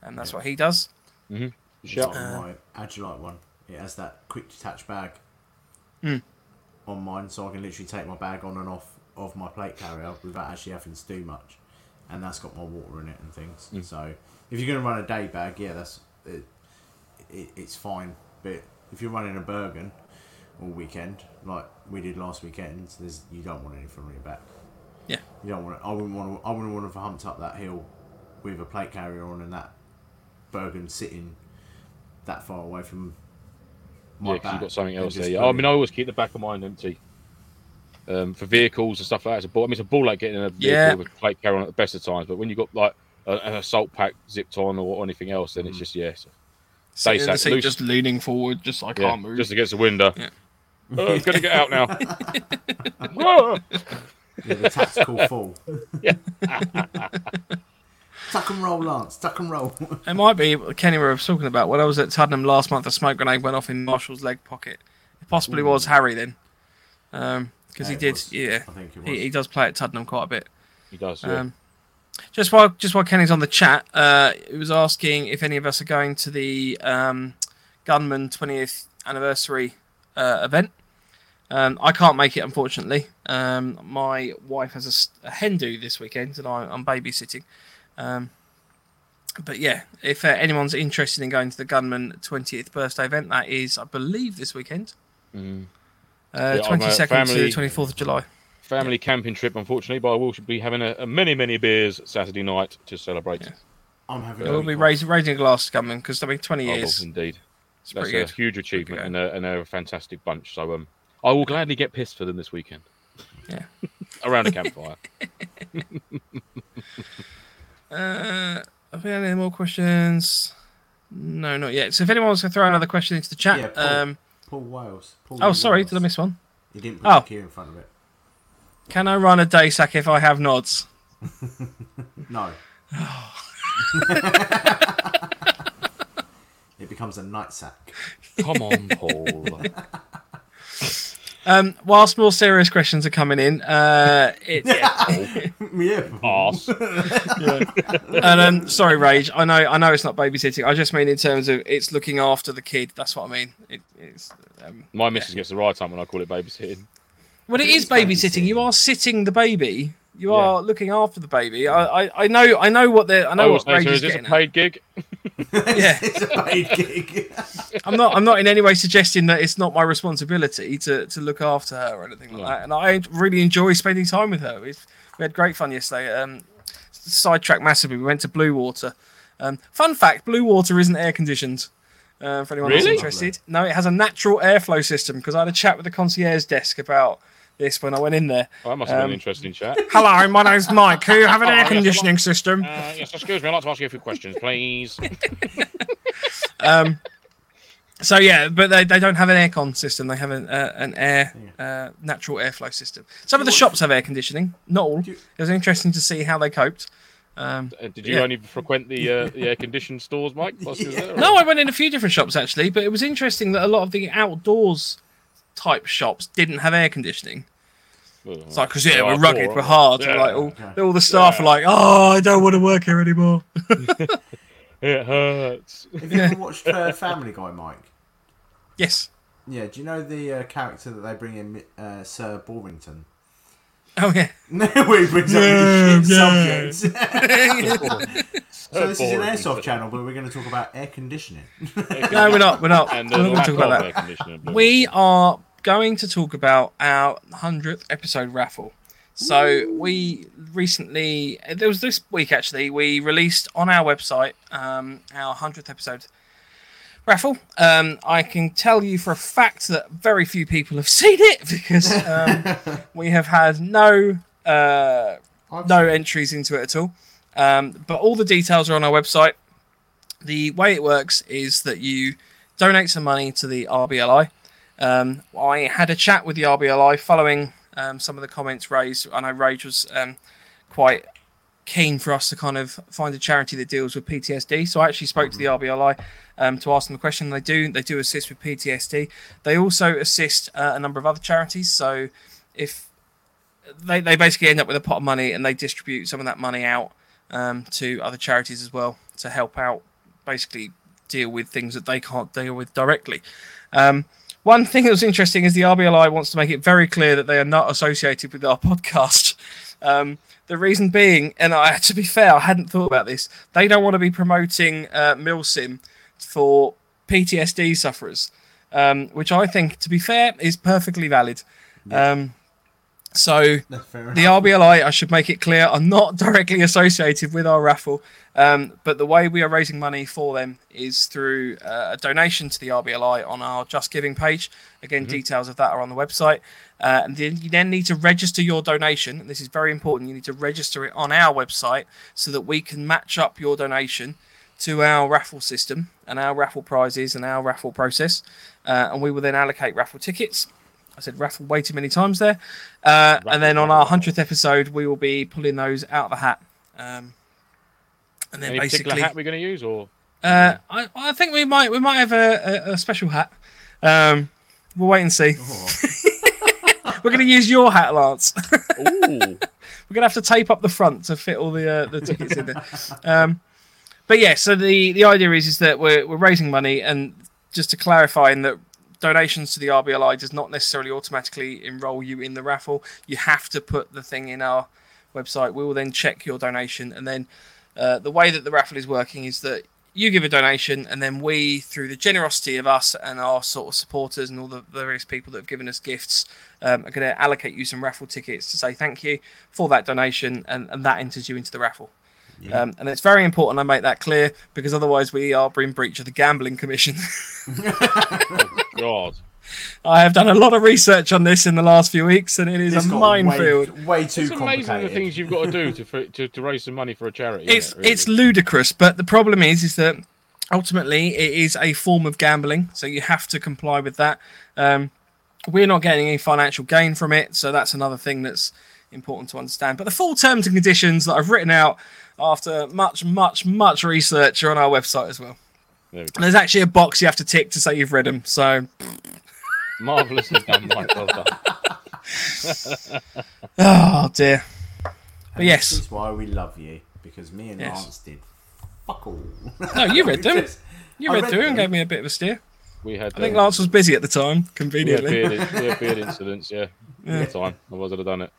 And that's yeah. what he does. Mm-hmm. Sure. Uh, my Agilite one. It has that quick detach bag mm. on mine, so I can literally take my bag on and off of my plate carrier without actually having to do much. And that's got my water in it and things. Mm. So if you're going to run a day bag, yeah, that's it, it, it's fine. But if you're running a Bergen all weekend, like we did last weekend, there's you don't want anything on your back. Yeah. You don't want. It, I wouldn't want. To, I wouldn't want to have humped up that hill with a plate carrier on and that Bergen sitting that far away from. yeah, because you've got something else there. Yeah. I mean, I always keep the back of mine empty. Um, for vehicles and stuff like that, it's a ball. I mean, it's a ball like getting a vehicle yeah. with plate carrier on at the best of times. But when you've got like an assault pack zipped on or anything else, then it's mm. just yes. Yeah, so, the just leaning forward, just I can't move, just against the window. Yeah. Oh, I'm gonna get out now. yeah, the tactical fall. Yeah. Tuck and roll, Lance. Tuck and roll. it might be Kenny we were talking about. When I was at Tuddenham last month, a smoke grenade went off in Marshall's leg pocket. It possibly Ooh. was Harry then, because um, yeah, he did. Was. Yeah, he, he, does play at Tuddenham quite a bit. He does. Yeah. Um, just while just while Kenny's on the chat, uh, he was asking if any of us are going to the um, Gunman 20th anniversary uh, event. Um, I can't make it, unfortunately. Um, my wife has a, a, hen do this weekend, and I, am babysitting. Um, but yeah, if uh, anyone's interested in going to the Gunman 20th birthday event, that is, I believe, this weekend. Mm. Uh, yeah, 22nd family, to the 24th of July family camping trip, unfortunately, but I will be having a, a many, many beers Saturday night to celebrate. Yeah. I'm having. We'll be raising, raising a glass coming because I mean, 20 years. Oh, indeed, it's that's a good. huge achievement, and, and they're a fantastic bunch. So um, I will gladly get pissed for them this weekend. Yeah, around a campfire. uh, have we had any more questions? No, not yet. So if anyone wants to throw another question into the chat, yeah, Paul, um, Paul Wales. Paul oh, sorry, Wales. did I miss one? You didn't put oh. the Q in front of it. Can I run a day sack if I have nods? no. it becomes a night sack. Come on, Paul. Um, whilst more serious questions are coming in, uh, it, yeah, yeah. Arse. yeah. And um, sorry, Rage. I know, I know, it's not babysitting. I just mean in terms of it's looking after the kid. That's what I mean. It, it's um, my missus yeah. gets the right time when I call it babysitting. Well, it, it is babysitting. You are sitting the baby. You are yeah. looking after the baby. I, I, I know I know what they're I know I what Rage is, is getting. a paid gig? yeah, it's a paid gig. I'm not I'm not in any way suggesting that it's not my responsibility to, to look after her or anything like that. And I really enjoy spending time with her. we had great fun yesterday. Um, sidetracked massively. We went to Bluewater. Um, fun fact: Bluewater isn't air conditioned. Uh, for anyone really? who's interested, no, it has a natural airflow system. Because I had a chat with the concierge desk about this when I went in there. Oh, that must have um, been an um, interesting chat. Hello, my name's Mike. Who have an oh, air conditioning yes, system? Uh, yes, excuse me. I'd like to ask you a few questions, please. um, so yeah, but they, they don't have an aircon system. They have an uh, an air uh, natural airflow system. Some of the shops have air conditioning, not all. It was interesting to see how they coped. Um, uh, did you yeah. only frequent the uh, the air conditioned stores, Mike? There, no, I went in a few different shops actually, but it was interesting that a lot of the outdoors type shops didn't have air conditioning. It's like, because yeah, we're rugged, we're hard. Yeah. Like all, all the staff yeah. are like, oh, I don't want to work here anymore. it hurts. Have you ever watched uh, Family Guy, Mike? Yes. Yeah. Do you know the uh, character that they bring in, uh, Sir Borington? Oh yeah. Where he brings up yeah, yeah. subjects. so this is an airsoft channel, but we're going to talk about air conditioning. no, we're not. We're not. And, we're not going to talk about that. We are going to talk about our 100th episode raffle. So we recently, there was this week actually, we released on our website um, our 100th episode raffle. Um, I can tell you for a fact that very few people have seen it because um, we have had no uh, no entries into it at all. Um, but all the details are on our website. The way it works is that you donate some money to the RBLI. Um, I had a chat with the RBLI following um, some of the comments raised. I know Rage was um, quite keen for us to kind of find a charity that deals with PTSD. So I actually spoke to the RBLI um, to ask them the question. They do they do assist with PTSD. They also assist uh, a number of other charities. So if they, they basically end up with a pot of money and they distribute some of that money out um, to other charities as well to help out basically deal with things that they can't deal with directly. Um, one thing that was interesting is the RBLI wants to make it very clear that they are not associated with our podcast. Um, the reason being, and I to be fair, I hadn't thought about this. They don't want to be promoting uh, Milsim for PTSD sufferers, um, which I think, to be fair, is perfectly valid. Um, so the. RBLI, I should make it clear, are not directly associated with our raffle. Um, but the way we are raising money for them is through uh, a donation to the RBLI on our JustGiving page. Again, details of that are on the website. Uh, and then you then need to register your donation. And this is very important. You need to register it on our website so that we can match up your donation to our raffle system and our raffle prizes and our raffle process. Uh, and we will then allocate raffle tickets. I said raffle way too many times there. Uh, and then on our hundredth episode, we will be pulling those out of the hat. Um, and then Any basically, hat we're going to use, or uh, I, I think we might we might have a, a, a special hat. Um, we'll wait and see. Oh, We're going to use your hat, Lance. We're gonna have to tape up the front to fit all the uh, the tickets in there. Um, but yeah, so the the idea is is that we're we're raising money, and just to clarify, in that donations to the RBLI does not necessarily automatically enroll you in the raffle. You have to put the thing in our website. We will then check your donation, and then uh, the way that the raffle is working is that you give a donation, and then we, through the generosity of us and our sort of supporters and all the various people that have given us gifts, um, are going to allocate you some raffle tickets to say thank you for that donation, and, and that enters you into the raffle. Yeah. Um, and it's very important I make that clear because otherwise we are in breach of the Gambling Commission. God, I have done a lot of research on this in the last few weeks, and it is This a minefield. Way, way too it's amazing the things you've got to do to for, to, to raise some money for a charity. it's isn't it, really? it's ludicrous but the problem is is that ultimately it is a form of gambling so you have to comply with that um, we're not getting any financial gain from it so that's another thing that's important to understand but the full terms and conditions that i've written out after much much much research are on our website as well There. And there's actually a box you have to tick to say you've read them so marvelously done, Mike. Well done. oh dear And yes. This is why we love you because me and Yes. Lance did fuck all. no you read them Just- you read read through and gave me a bit of a steer We had. i think um, lance was busy at the time we had conveniently beard, we had beard incidents. Yeah, at the time. Otherwise, I'd have done it.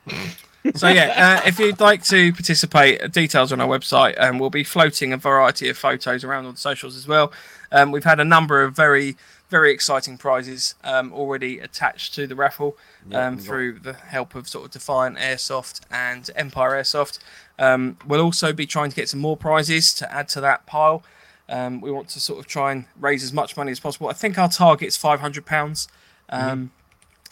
So yeah, uh, if you'd like to participate, uh, details on our website, and we'll be floating a variety of photos around on the socials as well. Um, we've had a number of very, very exciting prizes um, already attached to the raffle Yeah, um, through the help of sort of Defiant Airsoft and Empire Airsoft. Um, we'll also be trying to get some more prizes to add to that pile. Um, we want to sort of try and raise as much money as possible. I think our target is five hundred pounds. Um,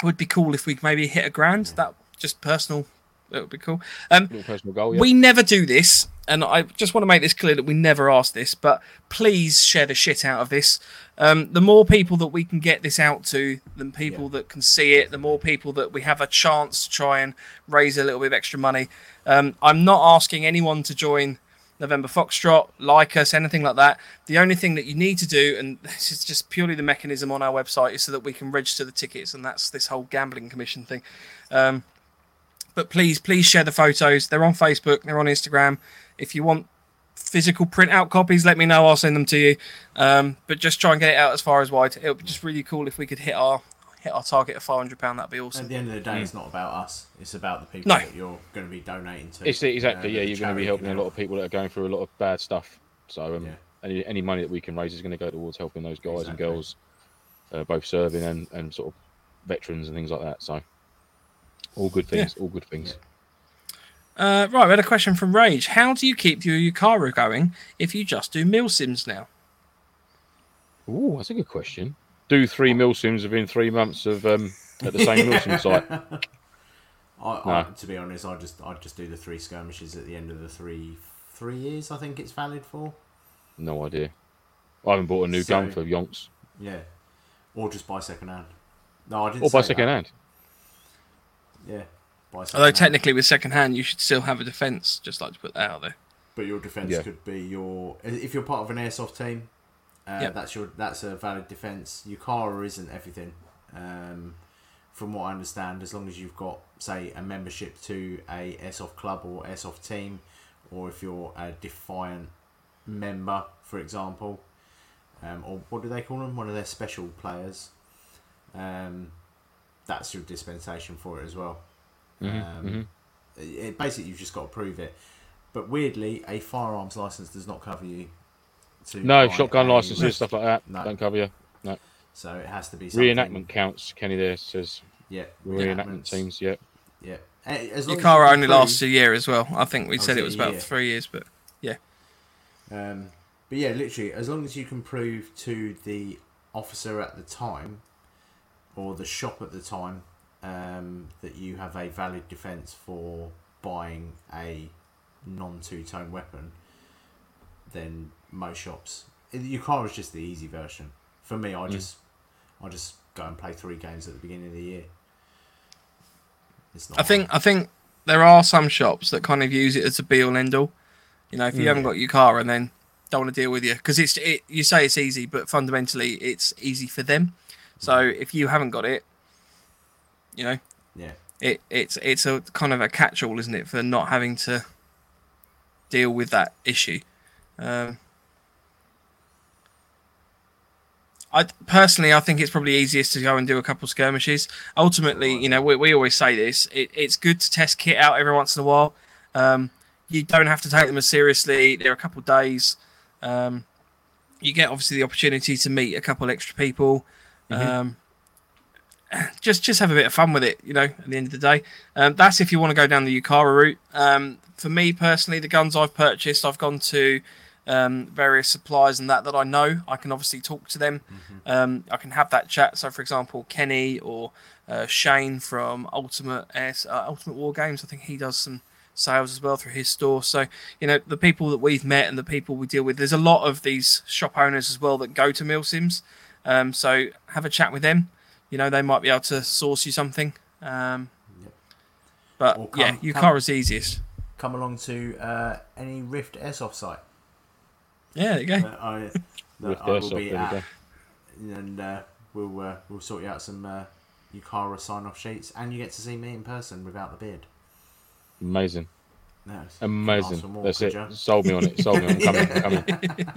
It would be cool if we maybe hit a grand. That just personal. That would be cool. Um, personal goal. Yeah. we never do this, and I just want to make this clear that we never ask this, but please share the shit out of this. Um, the more people that we can get this out to, the people Yeah. that can see it, the more people that we have a chance to try and raise a little bit of extra money. Um, I'm not asking anyone to join November Foxtrot, like us, anything like that. The only thing that you need to do, and this is just purely the mechanism on our website, is so that we can register the tickets, and that's this whole gambling commission thing. Um, but please, please share the photos. They're on Facebook, they're on Instagram. If you want physical printout copies, let me know. I'll send them to you. Um, but just try and get it out as far as wide. It would be just really cool if we could hit our hit our target of five hundred pound. That'd be awesome. At the end of the day, it's not about us. It's about the people No. that you're going to be donating to. It's exactly you know, yeah. You're going to be charity helping a lot of people that are going through a lot of bad stuff. So um, Yeah. any any money that we can raise is going to go towards helping those guys Exactly. and girls, uh, both serving and, and sort of veterans and things like that. So all good things. All good things. Uh, right, we had a question from Rage. How do you keep your UKARA going if you just do milsims now? Ooh, that's a good question. Do three mil sims within three months of um, at the same Milsim site? I, I, to be honest, I just I just do the three skirmishes at the end of the three three years. I think it's valid for. No idea. I haven't bought a new gun for yonks. Yeah, or just buy second hand. No, I didn't. Or buy second that. hand. Yeah. Although technically, with second hand, you should still have a defense. Just like to put that out there. But your defense Yeah. could be your if you're part of an airsoft team. Uh, Yep. That's your that's a valid defense. UKARA isn't everything. Um, from what I understand, as long as you've got say a membership to a airsoft club or airsoft team, or if you're a defiant member, for example, um, or what do they call them? One of their special players. Um, that's your dispensation for it as well. Mhm, Um, mhm. it, basically, you've just got to prove it. But weirdly, a firearms license does not cover you. To No shotgun a- licenses, stuff like that. No. Don't cover you. So it has to be something. Reenactment counts. Kenny there says Yeah. reenactment teams. Yeah. Yeah. As Your long as car you only prove- lasts a year as well. I think we Oh, said it it was about year? three years, but yeah. Um, but yeah, literally, as long as you can prove to the officer at the time or the shop at the time um, that you have a valid defense for buying a non two tone weapon, then most shops. UKARA is just the easy version. For me, I Mm. just I just go and play three games at the beginning of the year. It's not I think I think there are some shops that kind of use it as a be all end all. You know, if you Mm. haven't got your car and then don't want to deal with you because it's it, you say it's easy, but fundamentally it's easy for them. So if you haven't got it, you know, yeah. it it's it's a kind of a catch all, isn't it, for not having to deal with that issue. Um, I personally, I think it's probably easiest to go and do a couple skirmishes. Ultimately, you know, we, we always say this: it, it's good to test kit out every once in a while. Um, you don't have to take them as seriously. They're a couple of days. Um, you get obviously the opportunity to meet a couple extra people. Um, just just have a bit of fun with it, you know. At the end of the day, um, that's if you want to go down the UKARA route. Um, for me personally, the guns I've purchased, I've gone to um, various suppliers and that that I know. I can obviously talk to them. Um, I can have that chat. So, for example, Kenny or uh, Shane from Ultimate S, uh, Ultimate War Games, I think he does some sales as well through his store. So, you know, the people that we've met and the people we deal with, there's a lot of these shop owners as well that go to Milsims. Um, so, have a chat with them. You know, they might be able to source you something. Um, Yep. but Or yeah, come- UKARA's easiest. Come along to uh, any Rift airsoft site. Yeah, there you go. that I, that With I will be there at, and uh, we'll uh, we'll sort you out some uh, Yukara sign off sheets, and you get to see me in person without the beard. Amazing. No, it's- ask for Amazing. more, That's it. ya? Sold me on it. Sold me on it. I'm coming. I'm coming.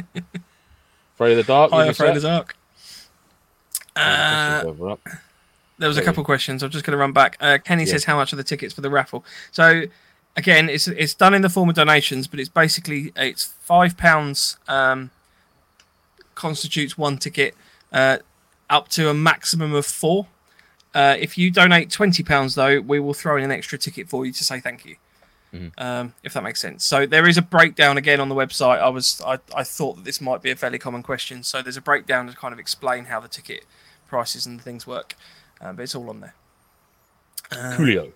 Afraid of the dark. Hi, Afraid of the Dark. Uh, Questions over up. There was a couple of questions. I'm just going to run back. Uh, Kenny Yeah. says how much are the tickets for the raffle? So again, it's it's done in the form of donations, but it's basically it's five pounds um, constitutes one ticket, uh, up to a maximum of four. Uh, if you donate twenty pounds, though, we will throw in an extra ticket for you to say thank you. Mhm. Um, if that makes sense. So there is a breakdown again on the website. I was I, I thought that this might be a fairly common question. So there's a breakdown to kind of explain how the ticket prices and things work, uh, but it's all on there. Coolio.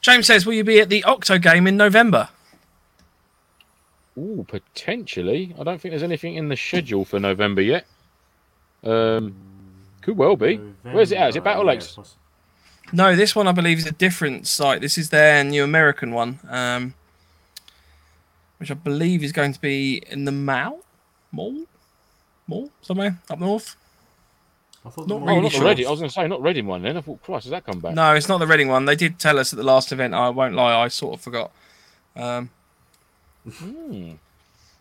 James says, "Will you be at the Octo game in November?" Ooh, potentially. I don't think there's anything in the schedule for November yet. Um, could well be. Where's it at? Is it Battle Lakes? yeah, No, this one I believe is a different site. This is their new American one, um, which I believe is going to be in the Mall, Mall, Mall somewhere up north. I thought Not the Oh, really one- not the sure. Reading. I was going to say not Reading one then. I thought, Christ, has that come back? No, it's not the Reading one. They did tell us at the last event. I won't lie, I sort of forgot. Um, Hmm.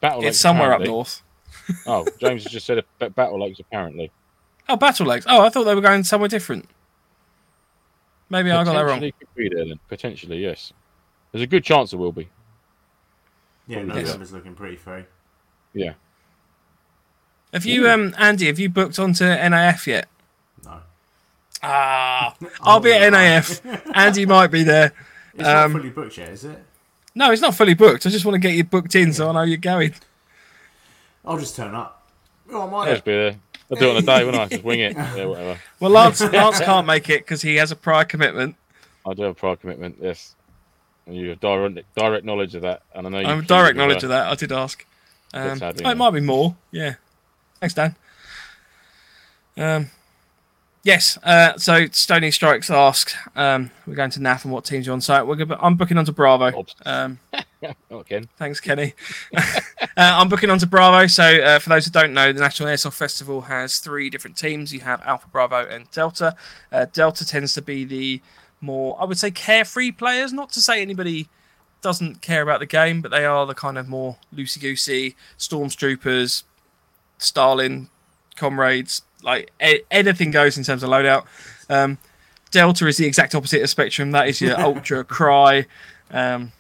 Battle Lakes. it's somewhere up north. Oh, James has just said a Battle Lakes apparently. Oh, Battle Lakes. Oh, I thought they were going somewhere different. Maybe I got that wrong. Potentially could be there then. Potentially, yes. There's a good chance it will be. Yeah, Probably November's looking pretty free. Yeah. Have you, um, Andy? Have you booked onto NAF yet? No, Ah, I'll be at Oh, NAF. Andy might be there. It's Um, not fully booked yet, is it? No, it's not fully booked. I just want to get you booked in so I know you're going. I'll just turn up. Oh, I might. I'll just be there. I'll do it on a day, won't I? Just wing it. Yeah, whatever. Well, Lance Lance can't make it because he has a prior commitment. I do have a prior commitment, yes. And you have direct, direct knowledge of that. And I know you I have direct knowledge of that. I did ask. Um, oh, it might be more. Yeah. Thanks, Dan. Um, Yes. Uh, so Stony Strikes ask, um, we're going to NAF and what teams you on site? We're gonna, I'm booking onto Bravo. Um, again. thanks, Kenny. uh, I'm booking onto Bravo. So uh, for those who don't know, the National Airsoft Festival has three different teams. You have Alpha, Bravo, and Delta. Uh, Delta tends to be the more, I would say, carefree players. Not to say anybody doesn't care about the game, but they are the kind of more loosey goosey stormtroopers, Stalin, comrades. Like a- anything goes in terms of loadout. Um, Delta is the exact opposite of Spectrum. That is your ultra cry. Um,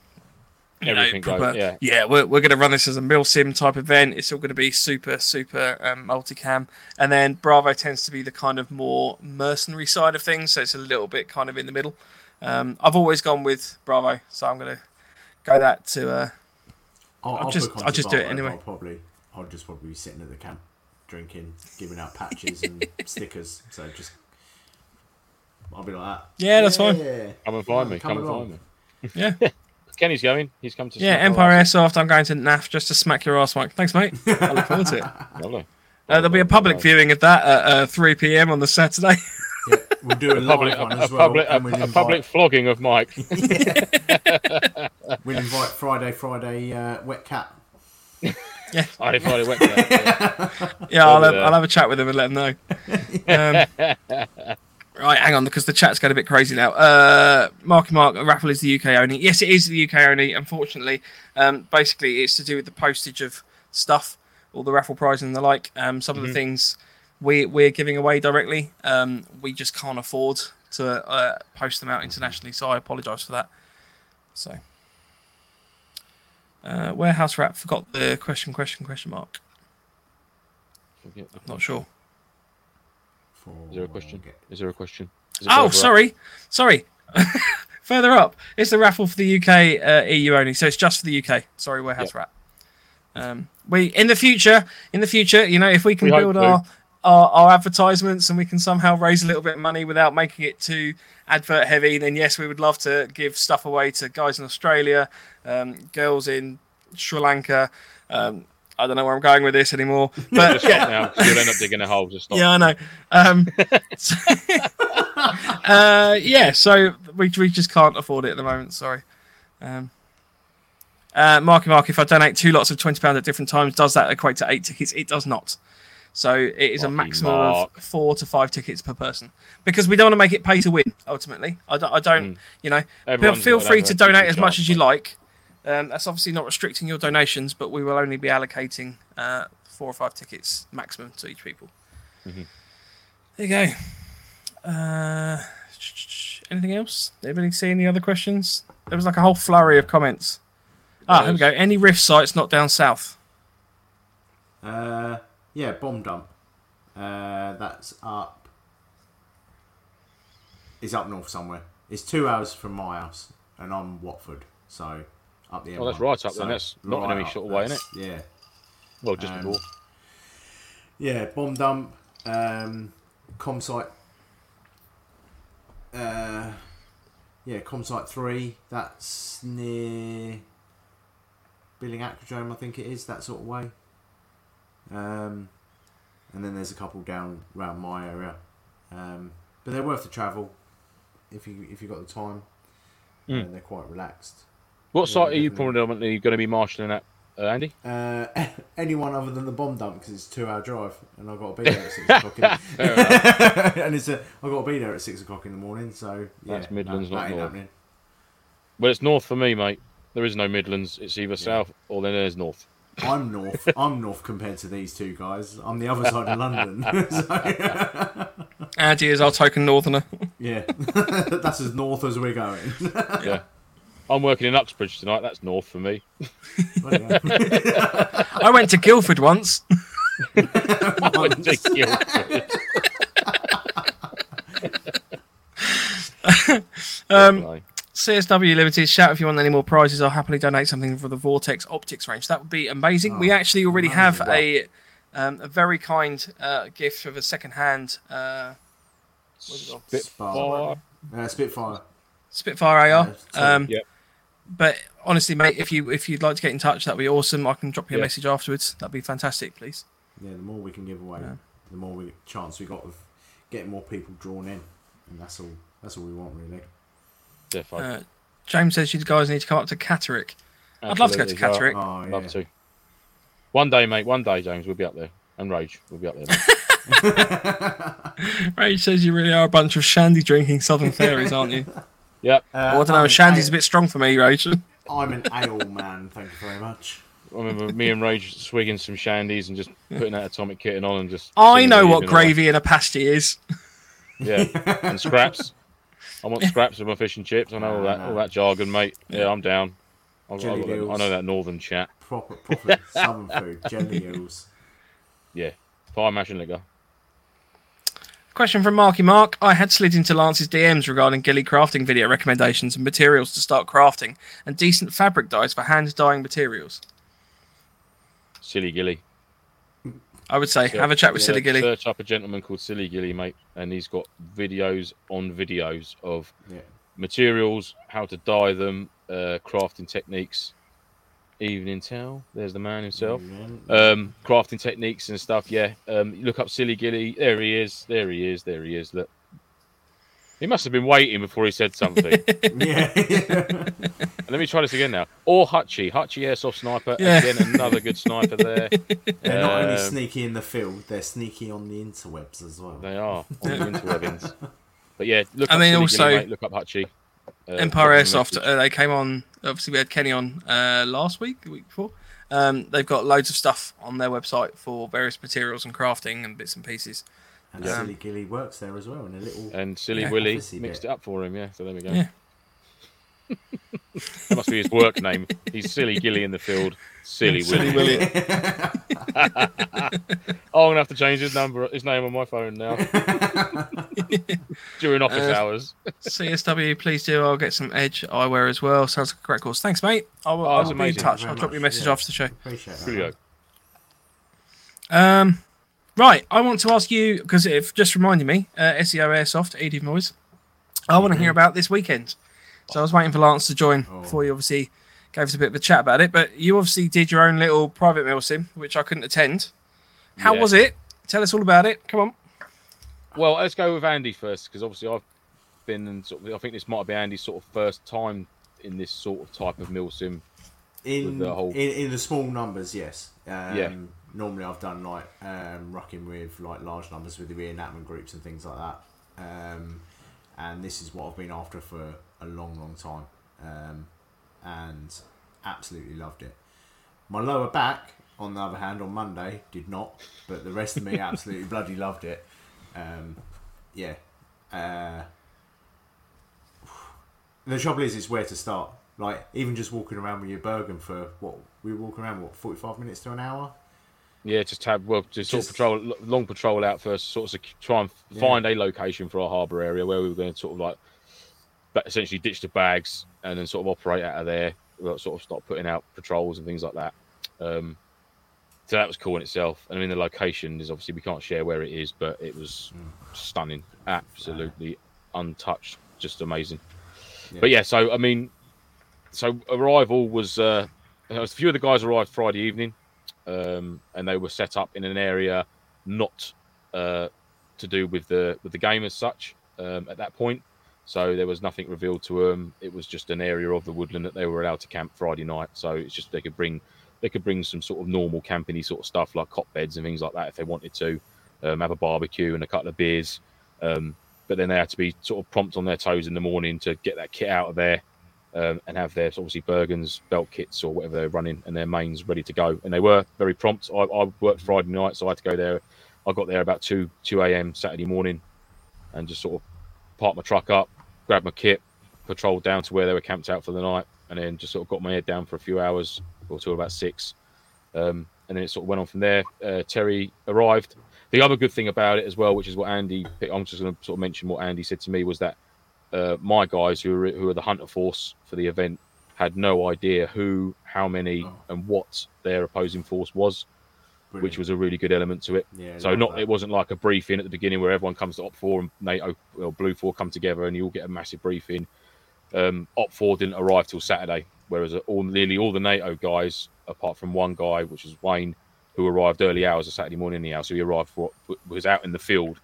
you know, Everything goes, proper- yeah. we're, we're going to run this as a mil sim type event. It's all going to be super, super um, multicam. And then Bravo tends to be the kind of more mercenary side of things. So it's a little bit kind of in the middle. Um, I've always gone with Bravo. So I'm going to go that to. Uh, I'll, I'll I'll just- I'll onto just do it anyway. I'll probably, I'll just probably be sitting at the camp, drinking, giving out patches and stickers. So just, I'll be like that. Yeah, that's fine. Yeah. Come and find me. Come Come and along. find me. yeah. Kenny's going. He's come to. Yeah, Empire. Airsoft. I'm going to NAF just to smack your ass, Mike. Thanks, mate. I look forward to it. Uh, there'll be a public viewing of that at uh, 3 p.m. on the Saturday. Yeah, we'll do a, live Public, one a, as a well. public, a, we'll a invite, public flogging of Mike. We'll invite Friday, Friday, uh, wet cat. I didn't find it wet. for that, Yeah, I'll, have. I'll have a chat with him and let him know. Um, right, hang on, because the chat's going a bit crazy now. Uh, Marky Mark, raffle is the UK only. Yes, it is the UK only, unfortunately. Um, basically, it's to do with the postage of stuff, all the raffle prizes and the like. Um, some of the things we, we're giving away directly, um, we just can't afford to uh, post them out internationally, so I apologise for that. So. Uh, warehouse wrap forgot the question question question mark yeah. not sure Is there a question? Is there a question? Oh, further up? sorry, sorry. Further up, it's the raffle for the UK uh, EU only, so it's just for the UK. Sorry, warehouse Yep. wrap. Um, we in the future, in the future, you know, if we can We hope build to. Our, our advertisements and we can somehow raise a little bit of money without making it too advert heavy, then yes, we would love to give stuff away to guys in Australia, um, girls in Sri Lanka. Um, I don't know where I'm going with this anymore, but Just stop now. 'cause You'll end up digging a hole. Just stop. yeah, I know. Um, so- uh, yeah, so we, we just can't afford it at the moment. Sorry. Um, uh, Marky Mark, if I donate two lots of twenty pounds at different times, does that equate to eight tickets? It does not. So it is a maximum Mark. of four to five tickets per person because we don't want to make it pay to win. Ultimately, I don't. I don't Mm. You know, feel, Everyone's feel free to donate as much chance, as you mate. like. Um, that's obviously not restricting your donations, but we will only be allocating uh, four or five tickets maximum to each people. Mhm. There you go. Uh, anything else? Anybody see any other questions? There was like a whole flurry of comments. Ah, here we go. Any rift sites not down south? Uh, yeah, bomb dump. Uh, that's up. It's up north somewhere. It's two hours from my house, and I'm Watford, so up the. Oh, that's right up then. So, That's not in right any short sort of way, innit? that's- Yeah, Well, just Um, before. yeah. Bomb dump. Um, comsite. Uh, yeah, comsite three. That's near Billing Aquadrome, I think it is that sort of way. Um, and then there's a couple down around my area, um, but they're worth the travel if you if you've got the time. Mm. Uh, they're quite relaxed. What yeah, site are you predominantly going to be marshalling at, uh, Andy? Uh, anyone other than the bomb dump because it's a two hour drive and I've got to be there at six o'clock. In, and it's a, I've got to be there at six o'clock in the morning. So yeah, That's Midlands, that, not that North. happening. Well, it's north for me, mate. There is no Midlands. It's either Yeah. south or then there's north. I'm north. I'm north compared to these two guys. I'm the other side of London. so, Andy is our token northerner. yeah, that's as north as we're going. Yeah. I'm working in Uxbridge tonight. That's north for me. Bloody hell. I went to Guildford once. Um, Right. CSW Limited, shout if you want any more prizes. I'll happily donate something for the Vortex Optics range. That would be amazing. we Oh, actually already have amazing. a um, a very kind uh, gift of a second hand uh, what's? Spitfire. uh, Spitfire. Spitfire AR. Yeah, Um, Yep. But honestly, mate, if you if you'd like to get in touch, that'd be awesome. I can drop you a Yeah. message afterwards. That'd be fantastic, please. Yeah, the more we can give away, Yeah. the more we chance we got of getting more people drawn in, and that's all. That's all we want, really. Defo. Uh, James says you guys need to come up to Catterick. I'd love to go to Catterick. Oh yeah. Love to. One day, mate. One day, James. We'll be up there. And Rage. We'll be up there. mate. Ray says you really are a bunch of shandy drinking southern fairies, aren't you? yep. Uh, Oh, I don't know. I'm, Shandy's a bit strong for me, Rage. I'm an ale man. Thank you very much. I remember me and Rage swigging some shandies and just putting that atomic kitten on and just. I know what gravy in a pasty is. Yeah, and scraps. I want scraps of my fish and chips. I know all ah, that, all that jargon, mate. Yeah, I'm down. I've, Jelly I've got I know that northern chat. Proper, proper southern food. Jelly eels. Yeah, fire mash and liquor. Question from Marky Mark. I had slid into Lance's DMs regarding Gilly crafting video recommendations and materials to start crafting and decent fabric dyes for hand dyeing materials. Silly Gilly. I would say have a chat with Yeah, Silly Gilly. Search up a gentleman called Silly Gilly, mate, and he's got videos on videos of Yeah. materials, how to dye them, uh, crafting techniques. Evening Tell, there's the man himself. Um, crafting techniques and stuff. Yeah, um, look up Silly Gilly. There he is. There he is. There he is. Look, he must have been waiting before he said something. yeah. Let me try this again now. Or Hutchie, Hutchie Airsoft Sniper. Yeah. Again, another good sniper there. They're not only Um, sneaky in the field, they're sneaky on the interwebs as well. They are on the interwebs. But yeah, look I up mean, Silly also- mate. Look up Hutchie. Uh, Empire drop him a Airsoft. Uh, they came on. Obviously, we had Kenny on uh, last week, the week before. Um, they've got loads of stuff on their website for various materials and crafting and bits and pieces. And Yeah. Silly Gilly works there as well in a little. and Silly Yeah. Willy mixed bit. it up for him. Yeah, so there we go. Yeah. that must be his work name. He's Silly Gilly in the field. Silly Silly Willy. Willy. Oh, I'm gonna have to change his number, his name on my phone now during office Uh, hours. CSW, please do. I'll get some Edge eyewear as well. Sounds like a great course. Thanks, mate. I will, Oh, I'll be in touch. I'll drop you a message yeah. after the show. Appreciate that. Coolio. Um, right. I want to ask you because it just reminded me. Uh, SEO Airsoft, Edie Noise. I want to hear about this weekend. So I was waiting for Lance to join Oh. before you obviously gave us a bit of a chat about it. But you obviously did your own little private milsim, which I couldn't attend. How Yeah. was it? Tell us all about it. Come on. Well, let's go with Andy first because obviously I've been and sort of, I think this might be Andy's sort of first time in this sort of type of milsim. In, With the whole- in in the small numbers, yes. Um, Yeah. Normally, I've done like um, rocking with like large numbers with the reenactment groups and things like that. Um, and this is what I've been after for a long, long time, um, and absolutely loved it. My lower back, on the other hand, on Monday did not, but the rest of me absolutely bloody loved it. Um, yeah. Uh, the trouble is, it's where to start. Like even just walking around with your Bergen for what we were walking around what forty five minutes to an hour. Yeah, just have well, just sort of patrol, long patrol out first, sort of try and Yeah. find a location for our harbour area where we were going to sort of like, but essentially ditch the bags and then sort of operate out of there. We'll sort of start putting out patrols and things like that. Um, so that was cool in itself. And I mean, the location is obviously we can't share where it is, but it was stunning, absolutely untouched, just amazing. Yeah. But yeah, so I mean, so arrival was uh, a few of the guys arrived Friday evening um, and they were set up in an area not uh, to do with the with the game as such um, at that point. So there was nothing revealed to them. It was just an area of the woodland that they were allowed to camp Friday night. So it's just they could bring they could bring some sort of normal camping sort of stuff like cot beds and things like that if they wanted to. Um, have a barbecue and a couple of beers. Um, but then they had to be sort of prompt on their toes in the morning to get that kit out of there um, and have their obviously Bergens belt kits or whatever they're running and their mains ready to go. And they were very prompt. I, I worked Friday night, so I had to go there. I got there about two two a.m. Saturday morning, and just sort of parked my truck up, grabbed my kit, patrolled down to where they were camped out for the night, and then just sort of got my head down for a few hours or till about six. Um, and then it sort of went on from there. Uh, Terry arrived. The other good thing about it as well, which is what Andy, I'm just going to sort of mention what Andy said to me, was that uh, my guys who are, who were the hunter force for the event had no idea who, how many, Oh. and what their opposing force was, which was a really good element to it. yeah, So not that. it wasn't like a briefing at the beginning where everyone comes to OPFOR and NATO or BLUFOR come together and you all get a massive briefing. Um, OPFOR didn't arrive till Saturday, whereas all nearly all the NATO guys, apart from one guy, which was Wayne, who arrived early hours of Saturday morning anyhow, so he arrived for was out in the field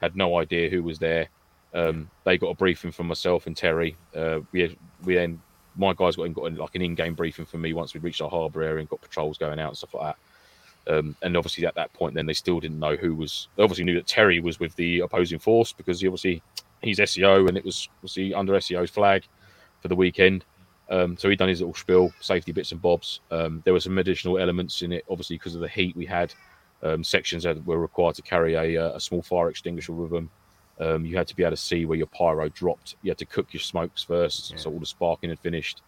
had no idea who was there. Um, they got a briefing from myself and Terry. Uh, we we then my guys got, in, got in, like an in-game briefing from me once we reached our harbour area and got patrols going out and stuff like that. Um, and obviously at that point, then they still didn't know who was. They obviously knew that Terry was with the opposing force because he obviously he's SEO and it was obviously under SEO's flag for the weekend. Um, so he'd done his little spiel, safety bits and bobs. Um, there were some additional elements in it, obviously because of the heat we had. Um, sections that were required to carry a, uh, a small fire extinguisher with them. Um, you had to be able to see where your pyro dropped. You had to cook your smokes first, yeah. so all the sparking had finished.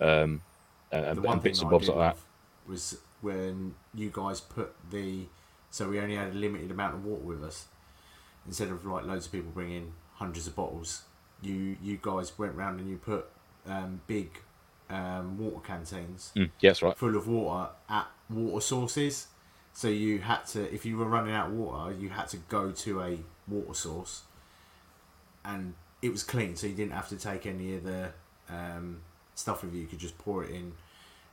Um, and, and bits and bobs like that. Was when you guys put the so we only had a limited amount of water with us. Instead of like loads of people bringing hundreds of bottles, you you guys went round and you put um, big um, water canteens. Mm, yes, right. Full of water at water sources. So you had to, if you were running out of water, you had to go to a water source and it was clean, so you didn't have to take any of the um, stuff with you. You could just pour it in,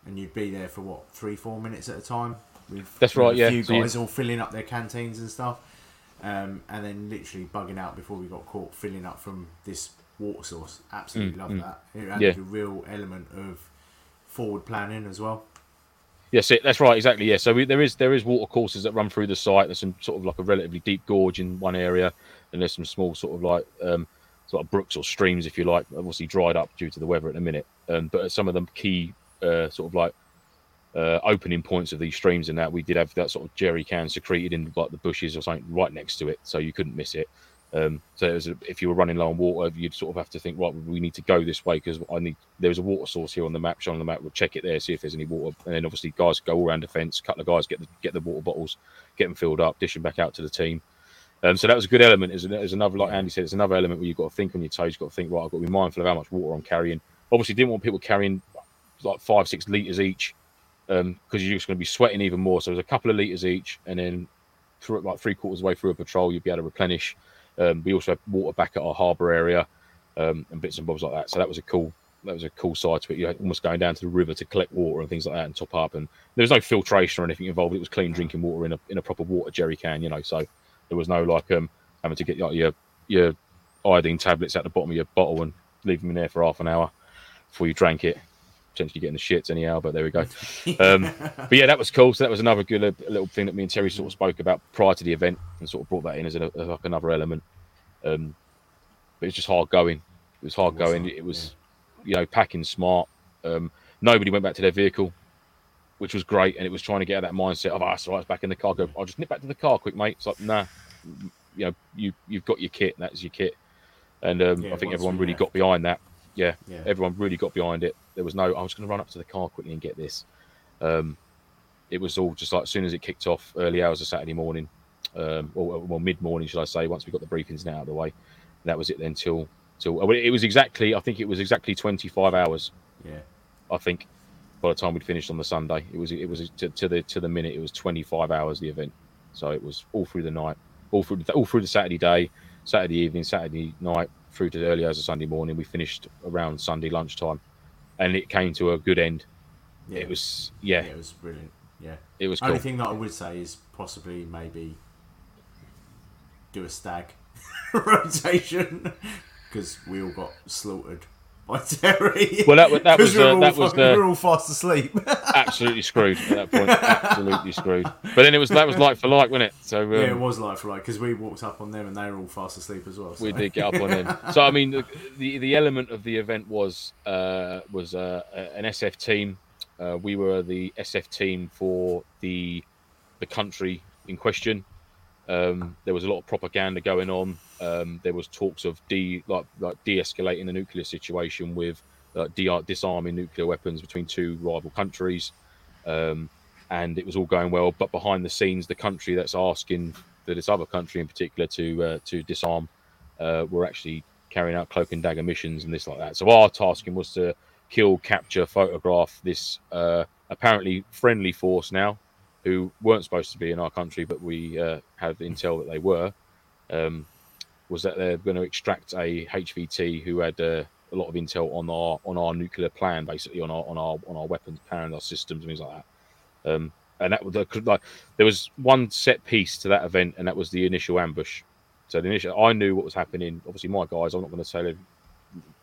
and you'd be there for what three, four minutes at a time. With, That's right. A yeah, few guys all filling up their canteens and stuff, um, and then literally bugging out before we got caught filling up from this water source. Absolutely mm, love mm. that. It added yeah. a real element of forward planning as well. Yes, it, that's right, exactly. Yeah, so we, there is there is water courses that run through the site. There's some sort of like a relatively deep gorge in one area, and there's some small sort of like um, sort of brooks or streams, if you like, obviously dried up due to the weather in a minute. Um, but some of the key uh, sort of like uh, opening points of these streams and that we did have that sort of jerry can secreted in like the bushes or something right next to it, so you couldn't miss it. Um, so it a, if you were running low on water, you'd sort of have to think, right, we need to go this way because I need. There's a water source here on the map, shown on the map. We'll check it there, see if there's any water, and then obviously guys go all around the fence. A couple of guys get the get the water bottles, get them filled up, dish them back out to the team. Um, so that was a good element. Is another like Andy said, it's another element where you've got to think on your toes. You've got to think right. I've got to be mindful of how much water I'm carrying. Obviously, didn't want people carrying like five, six liters each because um, you're just going to be sweating even more. So there's a couple of liters each, and then through like three quarters of the way through a patrol, you'll be able to replenish. Um, we also had water back at our harbour area um, and bits and bobs like that. So that was a cool that was a cool side to it. You're almost going down to the river to collect water and things like that and top up. And there was no filtration or anything involved. It was clean drinking water in a in a proper water jerry can, you know. So there was no like um having to get like your your iodine tablets at the bottom of your bottle and leave them in there for half an hour before you drank it. Potentially getting the shits anyhow, but there we go. Um, but yeah, that was cool. So that was another good uh, little thing that me and Terry sort of spoke about prior to the event and sort of brought that in as, a, as like another element. Um, but it's just hard going. It was hard it going. It was, yeah. you know, packing smart. Um, nobody went back to their vehicle, which was great. And it was trying to get out that mindset of, ah, oh, right, it's back in the car. Go, I'll just nip back to the car quick, mate. It's like, nah, you know, you you've got your kit. That's your kit, and um, yeah, I think everyone really got behind that. Yeah, yeah, everyone really got behind it. There was no, I was going to run up to the car quickly and get this. Um, it was all just like as soon as it kicked off, early hours of Saturday morning, um, or well, mid morning, should I say? Once we got the briefings now out of the way, that was it. Then till till it was exactly, I think it was exactly twenty five hours. Yeah, I think by the time we'd finished on the Sunday, it was it was to, to the to the minute. It was twenty five hours the event, so it was all through the night all through all through the Saturday day, Saturday evening, Saturday night, through to the early hours of Sunday morning. We finished around Sunday lunchtime, and it came to a good end. Yeah. It was yeah. yeah. It was brilliant. Yeah. It was. Cool. Only thing that I would say is possibly maybe do a stag rotation because we all got slaughtered by Terry. Well, that, that was uh, that was the we are all fast asleep. absolutely screwed at that point. Absolutely screwed. But then it was that was like for like, wasn't it? So um, yeah, it was like for like because we walked up on them and they were all fast asleep as well. So. We did get up on them. So I mean, the the, the element of the event was uh, was uh, an SF team. Uh, we were the SF team for the the country in question. Um, there was a lot of propaganda going on. Um, there was talks of de like like de-escalating the nuclear situation with uh, de- disarming nuclear weapons between two rival countries, um, and it was all going well. But behind the scenes, the country that's asking for this other country in particular to uh, to disarm uh, were actually carrying out cloak and dagger missions and this like that. So our tasking was to kill, capture, photograph this uh, apparently friendly force now who weren't supposed to be in our country, but we uh, have intel that they were, um, was that they're going to extract a HVT who had uh, a lot of intel on our on our nuclear plan, basically on our on our on our weapons, powering our systems, and things like that. Um, and that was like there was one set piece to that event, and that was the initial ambush. So the initial, I knew what was happening. Obviously, my guys, I'm not going to say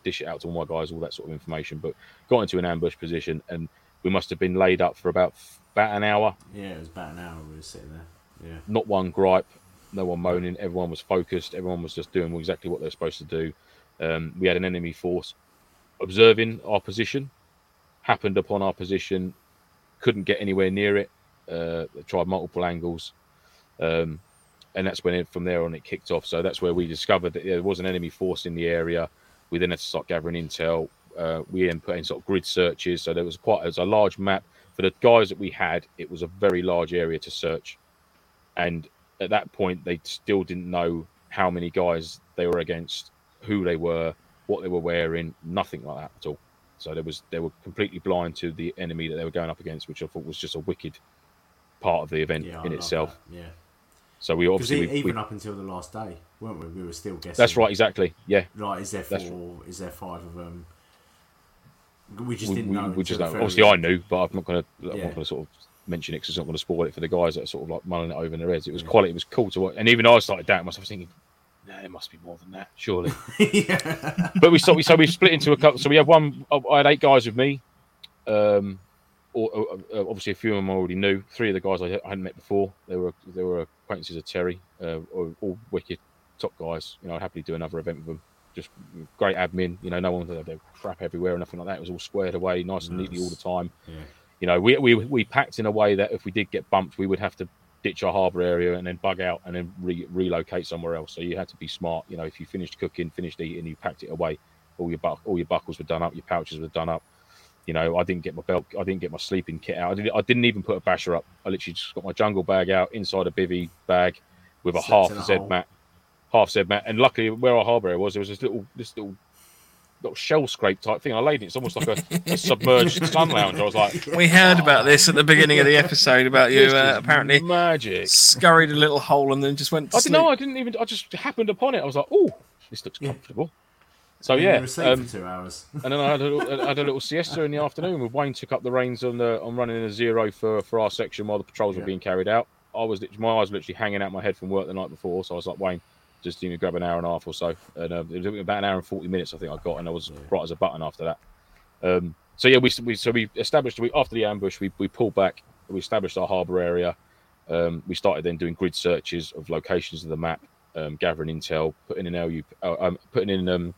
dish it out to all my guys, all that sort of information, but got into an ambush position and we must have been laid up for about about an hour. Yeah, it was about an hour we were sitting there. Yeah. Not one gripe, no one moaning. Everyone was focused. Everyone was just doing exactly what they're supposed to do. Um, we had an enemy force observing our position, happened upon our position, couldn't get anywhere near it. Uh, tried multiple angles, um, and that's when it, from there on it kicked off. So that's where we discovered that there was an enemy force in the area. We then had to start gathering intel. Uh, we then put in sort of grid searches. So there was quite it was a large map for the guys that we had. It was a very large area to search, and at that point they still didn't know how many guys they were against, who they were, what they were wearing, nothing like that at all. So there was they were completely blind to the enemy that they were going up against, which I thought was just a wicked part of the event Yeah, in love itself. Yeah. So we obviously we, even we- up until the last day, weren't we? We were still guessing. that's right, exactly. Yeah, Like, is there four? Is there five of them? We just didn't we, know. we just know. Obviously, I knew, but I'm not going to. I'm Yeah. not going to sort of mention it because it's not going to spoil it for the guys that are sort of like mulling it over in their heads. It was quality. It was cool to watch, and even I started doubting myself, thinking, "No, there must be more than that, surely." yeah. but we so we so we split into a couple. So we had one. I had eight guys with me. Um, or, uh, obviously a few of them I already knew. Three of the guys I, I hadn't met before. They were they were acquaintances of Terry. Uh, all, all wicked top guys. You know, I'd happily do another event with them. Just great admin. You know, no one had crap everywhere or nothing like that. It was all squared away, nice and neatly all the time. Yeah. You know, we, we we packed in a way that if we did get bumped, we would have to ditch our harbour area and then bug out and then re- relocate somewhere else. So you had to be smart. You know, if you finished cooking, finished eating, you packed it away. All your bu- all your buckles were done up, your pouches were done up. You know, I didn't get my belt, I didn't get my sleeping kit out. I didn't, I didn't even put a basher up. I literally just got my jungle bag out inside a bivy bag with a Slept half a Z mat, half said mat. And luckily, where our harbour area was, there was this little this little little shell scrape type thing. I laid it. It's almost like a, a submerged sun lounge. I was like, We heard about this at the beginning of the episode about you uh, apparently magic. scurried a little hole and then just went to I sleep. didn't know. I didn't even. I just happened upon it. I was like, "Oh, this looks Yeah. comfortable." So And yeah, were asleep um, for two hours. and then I had a, little, I had a little siesta in the afternoon. With Wayne took up the reins on the on running a zero for for our section while the patrols were being carried out. I was lit- my eyes were literally hanging out my head from work the night before, so I was like, Wayne, just you know, grab an hour and a half or so, and uh, it was about an hour and forty minutes I think I got, and I was Yeah. bright as a button after that. Um, so yeah, we, we so we established we after the ambush we we pulled back, we established our harbour area. Um, we started then doing grid searches of locations of the map, um, gathering intel, putting in LU, uh, um, putting in um,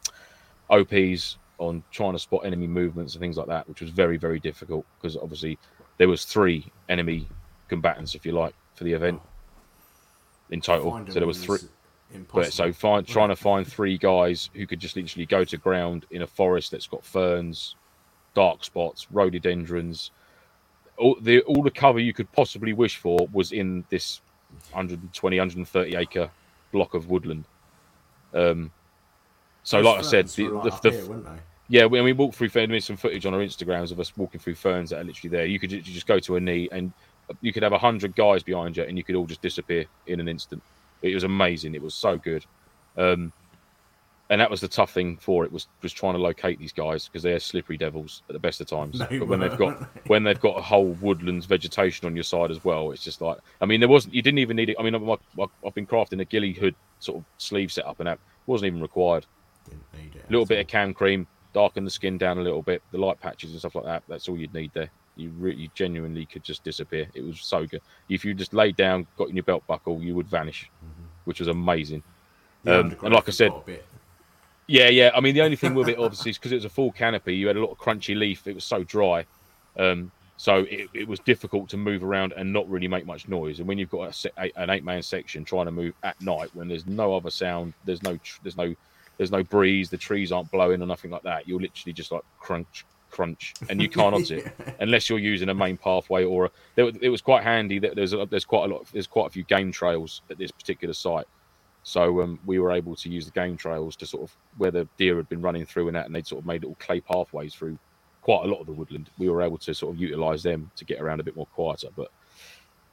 OPs on trying to spot enemy movements and things like that, which was very very difficult because obviously there was three enemy combatants, if you like, for the event in total. So there was three. Impossible. But so find trying to find three guys who could just literally go to ground in a forest that's got ferns, dark spots, rhododendrons. All the all the cover you could possibly wish for was in this 120, 130 acre block of woodland. Um, so, Those like I said, the, like the, the, here, yeah, when we walked through ferns, there's some footage on our Instagrams of us walking through ferns that are literally there. You could just go to a knee and you could have a hundred guys behind you and you could all just disappear in an instant. It was amazing. It was so good. Um, and that was the tough thing for it was was trying to locate these guys because they're slippery devils at the best of times. But when they've got when they've got a whole woodlands vegetation on your side as well, it's just like I mean there wasn't you didn't even need it. I mean I, I've been crafting a ghillie hood sort of sleeve setup and that wasn't even required Didn't need it. a little bit of cam cream, darken the skin down a little bit, the light patches and stuff like that. That's all you'd need there. You re- you genuinely could just disappear. It was so good. If you just laid down, got in your belt buckle, you would vanish, which was amazing. The um, and like I said- got a bit- Yeah, yeah. I mean, the only thing with it, obviously, is because it was a full canopy. You had a lot of crunchy leaf. It was so dry, um, so it, it was difficult to move around and not really make much noise. And when you've got a an eight-man section trying to move at night, when there's no other sound, there's no, there's no, there's no breeze, the trees aren't blowing or nothing like that. You're literally just like crunch, crunch, and you can't odds it unless you're using a main pathway or a, there, it was quite handy that there's a, there's quite a lot there's quite a few game trails at this particular site so um, we were able to use the game trails to sort of where the deer had been running through and that and they'd sort of made little clay pathways through quite a lot of the woodland we were able to sort of utilize them to get around a bit more quieter but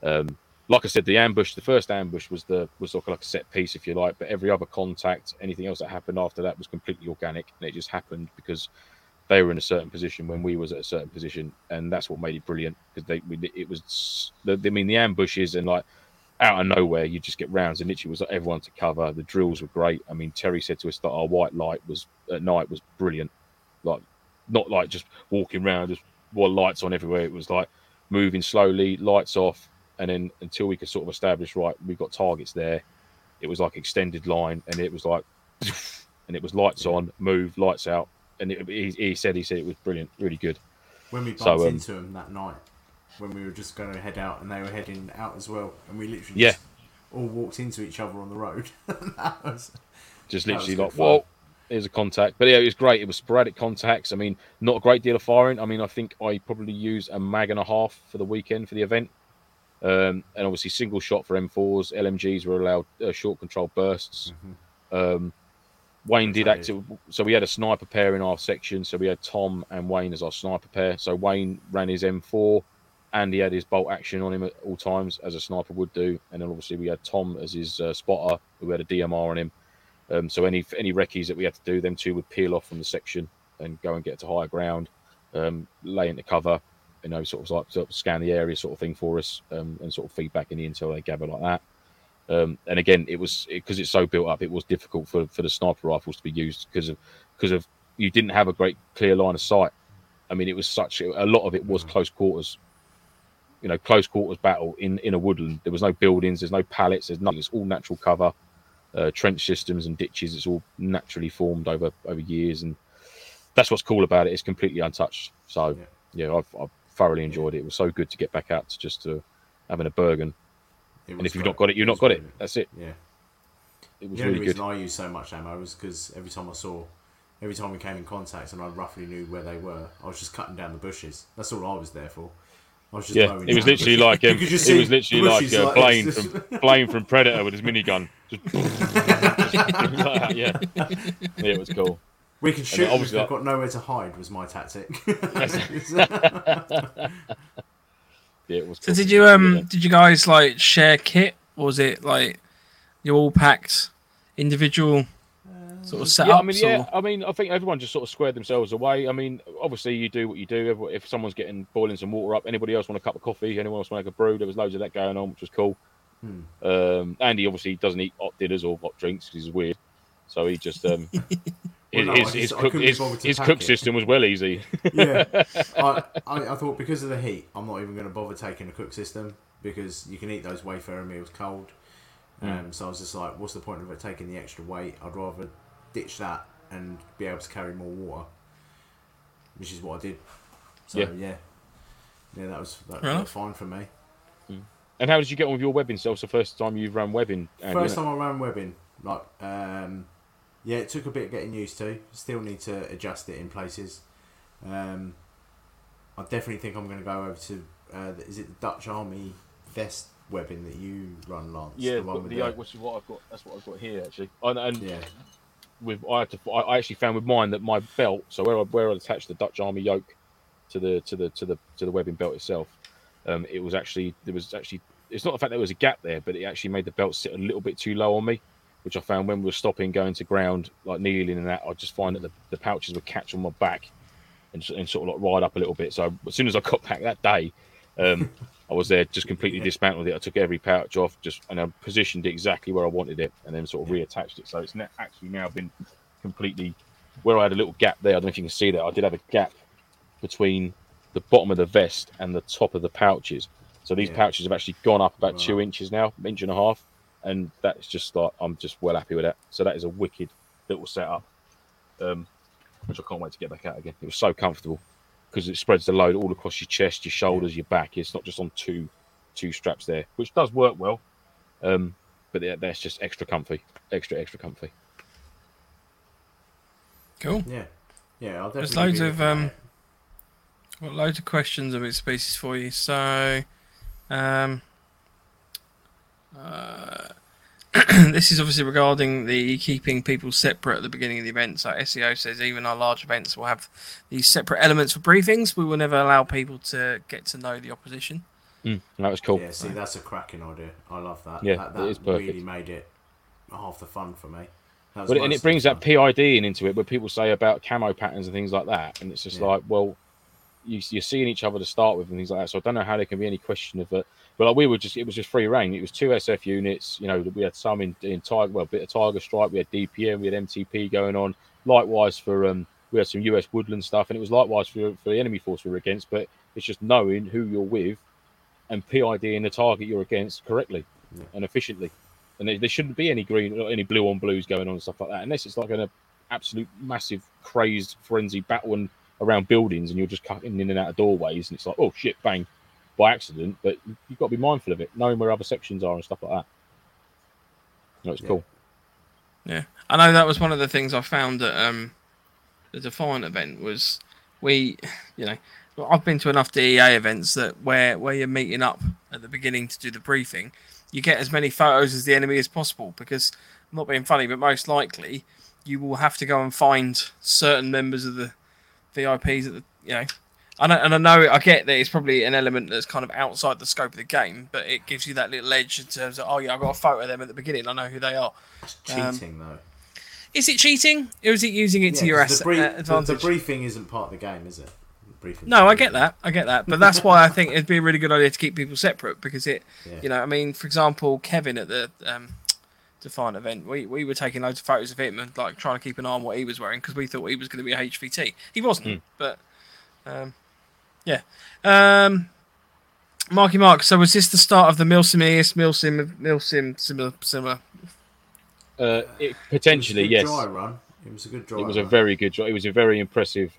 um, like I said, the ambush, the first ambush was the was sort of like a set piece, if you like. But every other contact, anything else that happened after that was completely organic, and it just happened because they were in a certain position when we was at a certain position, and that's what made it brilliant. Because they, we, it was, I mean, the ambushes and like out of nowhere, you just get rounds, and literally was like everyone to cover. The drills were great. I mean, Terry said to us that our white light was at night was brilliant, like not like just walking around, just while lights on everywhere. It was like moving slowly, lights off, and then until we could sort of establish right, we've got targets there. It was like extended line, and it was like, and it was lights on, move, lights out, and it, he, he said he said it was brilliant, really good. When we bumped So, um, into him that night, when we were just going to head out, and they were heading out as well, and we literally Yeah. just all walked into each other on the road. that was, just literally like, whoa, there's a contact. But yeah, it was great. It was sporadic contacts. I mean, not a great deal of firing. I mean, I think I probably used a mag and a half for the weekend for the event. Um, and obviously, single shot for M4s. LMGs were allowed uh, short control bursts. Um, Wayne did Which active, so we had a sniper pair in our section. So we had Tom and Wayne as our sniper pair. So Wayne ran his M4, and he had his bolt action on him at all times, as a sniper would do. And then obviously we had Tom as his uh, spotter, who had a DMR on him. Um, so any any recce's that we had to do, them two would peel off from the section and go and get to higher ground, um, lay into cover, you know, sort of like sort of scan the area, sort of thing for us, um, and sort of feedback in the intel they gather like that. Um, and again, it was because it's so built up, it was difficult for, for the sniper rifles to be used because of because of you didn't have a great clear line of sight. I mean, it was such a lot of it was close quarters. You know, close quarters battle in in a woodland. There was no buildings, there's no pallets, there's nothing. It's all natural cover, uh, trench systems and ditches. It's all naturally formed over over years, and that's what's cool about it. It's completely untouched. So Yeah. yeah, I've, I've thoroughly enjoyed it. It was so good to get back out to just to having a Bergen. And if you've great. not got it, you've not got it. That's it. Yeah. It was The only really reason good. I used so much ammo was because every time I saw, every time we came in contact and I roughly knew where they were, I was just cutting down the bushes. That's all I was there for. I was just Yeah, it was literally like um, it was literally like uh, Blain from Blain from Predator with his minigun. Just, like yeah, yeah, it was cool. We can shoot obviously they've got nowhere to hide. Was my tactic. Yeah, it was. So did you um did you guys like share kit or was it like you all packed individual sort of setups? Yeah, I mean, yeah, or- I mean, I think everyone just sort of squared themselves away. I mean, obviously, you do what you do. Everyone- If someone's getting boiling some water up, anybody else want a cup of coffee? Anyone else want to make a brew? There was loads of that going on, which was cool. Hmm. Um, Andy obviously doesn't eat hot dinners or hot drinks because he's weird, so he just um, Well, no, his, I his, just- cook, his, his cook system was well easy. yeah, I, I, I thought because of the heat, I'm not even going to bother taking a cook system because you can eat those Wayfayrer meals cold. Um, so I was just like, what's the point of it taking the extra weight? I'd rather ditch that and be able to carry more water, which is what I did. So Yeah. yeah, yeah, that was that Fair worked enough. fine for me. And how did you get on with your webbing? So it's the first time you've run webbing. Andy, First innit? time I ran webbing, like, um, yeah, it took a bit getting used to. Still need to adjust it in places. Um, I definitely think I'm going to go over to. Uh, is it the Dutch Army vest webbing that you run, Lance? Yeah, the one with the the- yoke, which is what I've got. That's what I've got here actually. And, and yeah, with I had to, I I actually found with mine that my belt, so where I where I attached the Dutch Army yoke to the to the to the to the webbing belt itself, um, it was actually there was actually it's not the fact there was a gap there, but it actually made the belt sit a little bit too low on me, which I found when we were stopping, going to ground, like kneeling and that, I just find that the, the pouches would catch on my back and, and sort of like ride up a little bit. So as soon as I got back that day, um, I was there, just completely dismantled it. I took every pouch off, just and I positioned it exactly where I wanted it, and then sort of reattached it. So it's actually now been completely where I had a little gap there. I don't know if you can see that. I did have a gap between the bottom of the vest and the top of the pouches. So these Yeah. pouches have actually gone up about two inches now, inch and a half, and that's just like I'm just well happy with that. So that is a wicked little setup, um, which I can't wait to get back out again. It was so comfortable because it spreads the load all across your chest, your shoulders, your back. It's not just on two two straps there, which does work well. Um, but yeah, that's just extra comfy, extra extra comfy. Cool. yeah, yeah. I'll There's loads of, um, it. Got loads of questions of its species for you. So, um, uh, this is obviously regarding the keeping people separate at the beginning of the event. So SEO says even our large events will have these separate elements for briefings. We will never allow people to get to know the opposition. Mm, that was cool. Yeah, see, that's a cracking idea. I love that. Yeah, that, it that is perfect. really made it half the fun for me. That was But, and it brings the that. PID in into it, where people say about camo patterns and things like that, and it's just Yeah. like, well, you, you're seeing each other to start with and things like that. So I don't know how there can be any question of it. But like we were just, it was just free reign. It was two SF units. You know, we had some in, in Tiger, well, a bit of Tiger Strike. We had DPM, we had MTP going on. Likewise for um, we had some US Woodland stuff, and it was likewise for for the enemy force we were against. But it's just knowing who you're with and PID PIDing the target you're against correctly Yeah. and efficiently. And there, there shouldn't be any green or any blue on blues going on and stuff like that, unless it's like an absolute massive crazed frenzy battle and around buildings and you're just cutting in and out of doorways and it's like, oh shit, bang, by accident. But you've got to be mindful of it, knowing where other sections are and stuff like that. No, it's Yeah. cool. Yeah, I know that was one of the things I found at um, the Defiant event was we, you know, I've been to enough DEA events that where where you're meeting up at the beginning to do the briefing, you get as many photos as the enemy as possible because I'm not being funny, but most likely you will have to go and find certain members of the VIPs at the you know. I and I know I get that it's probably an element that's kind of outside the scope of the game, but it gives you that little edge in terms of oh yeah, I got a photo of them at the beginning. I know who they are. It's Um, cheating though. Is it cheating, or is it using it to Yeah, your 'cause ass- the, brief- uh, the- the briefing isn't part of the game, is it? No, I get that. I get that. But that's why I think it'd be a really good idea to keep people separate because it. Yeah. you know, I mean, for example, Kevin at the um, Defiant event, we, we were taking loads of photos of him and like trying to keep an eye on what he was wearing because we thought he was going to be a HVT. He wasn't, Mm. but um, yeah. Um, Marky Mark. So was this the start of the Milsim ES Milsim Milsim similar similar? Uh, it, It was a potentially, good yes. Dry run. It was a good dry It was a very good job. It was a very impressive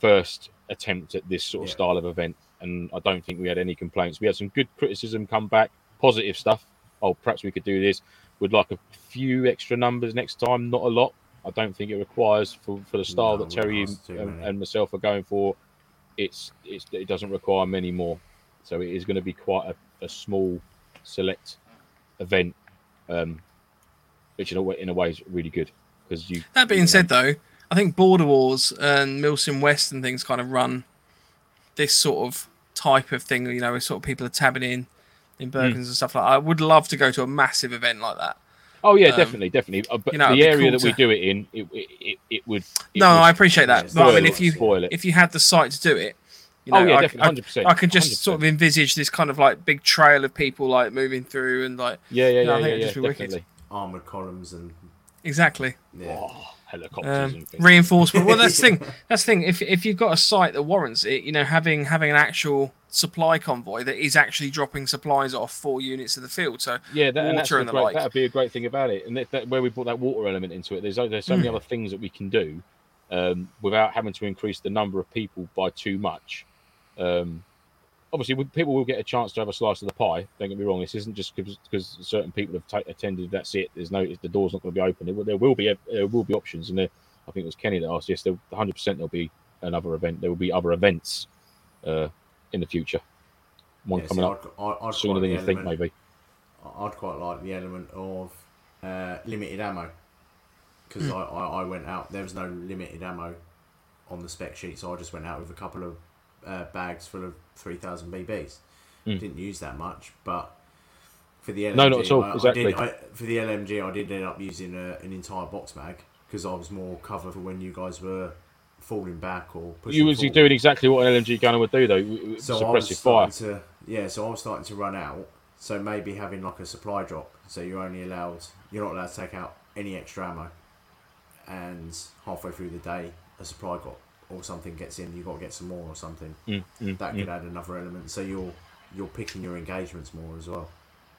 first attempt at this sort of Yeah. style of event, and I don't think we had any complaints. We had some good criticism come back, positive stuff. Oh, perhaps we could do this. Would like a few extra numbers next time, not a lot. I don't think it requires for, for the style No, that Terry wouldn't ask too and, and myself are going for. It's, it's it doesn't require many more, so it is going to be quite a, a small, select event, um, which in a way, in a way is really good because you. That being you know, said, though, I think Border Wars and Milsim West and things kind of run this sort of type of thing. You know, where sort of people are tabbing in in Hmm. Bergens and stuff like. that. I would love to go to a massive event like that. Oh yeah, Um, definitely, definitely. Uh, but you know, the area cool that we do it in, it it, it, it would. it no, would I appreciate that. yeah, but I mean, if you spoil it. if you had the site to do it, you know, oh yeah, I, definitely, hundred percent. I could just sort of envisage this kind of like big trail of people like moving through and like Yeah, yeah, you know, I yeah, think yeah, it'd yeah just be wicked. armored columns and exactly. yeah. Oh, helicopters Um, and things. reinforcement. Well, that's the thing. That's the thing. If if you've got a site that warrants it, you know, having having an actual supply convoy that is actually dropping supplies off four units of the field. So yeah, that, and, and the great, like. That'd be a great thing about it. And that, that, where we brought that water element into it, there's there's so many Hmm. other things that we can do um, without having to increase the number of people by too much. Um, obviously, people will get a chance to have a slice of the pie. Don't get me wrong. This isn't just because certain people have ta- attended. That's it. There's no the door's not going to be open. There, will- there will be there will be options, and there, I think it was Kenny that asked. Yes, there 100 percent there'll be another event. There will be other events uh, in the future. One Yeah, coming see, up I'd, I'd, I'd sooner than the you think, maybe. I'd quite like the element of uh, limited ammo because Hmm. I, I, I went out. There was no limited ammo on the spec sheet, so I just went out with a couple of uh, bags full of three thousand BBs. Mm. Didn't use that much, but for the LMG, No, not at all, I, I exactly. did, I, for the LMG, I did end up using a, an entire box mag because I was more cover for when you guys were falling back or pushing. You was forward. doing exactly what an LMG gunner would do, though. So I was suppressive fire. to yeah, so I was starting to run out. So maybe having like a supply drop, so you're only allowed you're not allowed to take out any extra ammo, and halfway through the day a supply got or something gets in, you've got to get some more or something. Mm, mm, That mm. could add another element. So you're you're picking your engagements more as well.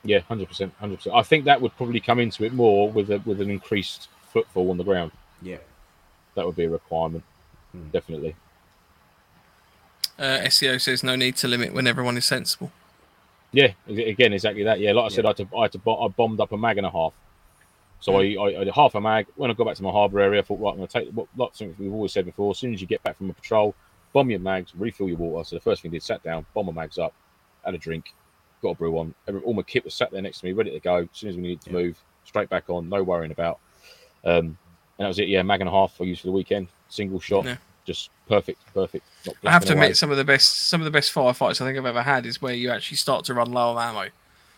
Yeah, hundred percent, hundred percent. I think that would probably come into it more with a, with an increased footfall on the ground. Yeah, That would be a requirement, Hmm. definitely. uh, SEO says no need to limit when everyone is sensible. Yeah, again, exactly that. Yeah, like I said, I had to, I had to, I bombed up a mag and a half. So. I, I, I did half a mag. When I got back to my harbour area, I thought, right, I'm going to take what, like something we've always said before. As soon as you get back from a patrol, bomb your mags, refill your water. So the first thing I did, sat down, bomb my mags up, had a drink, got a brew on. All my kit was sat there next to me, ready to go. As soon as we needed to Yeah. move, straight back on, no worrying about. Um, and that was it. Yeah, mag and a half I used for the weekend, single shot, Yeah. just perfect, perfect. I have to away. admit, some of the best some of the best firefights I think I've ever had is where you actually start to run low on ammo.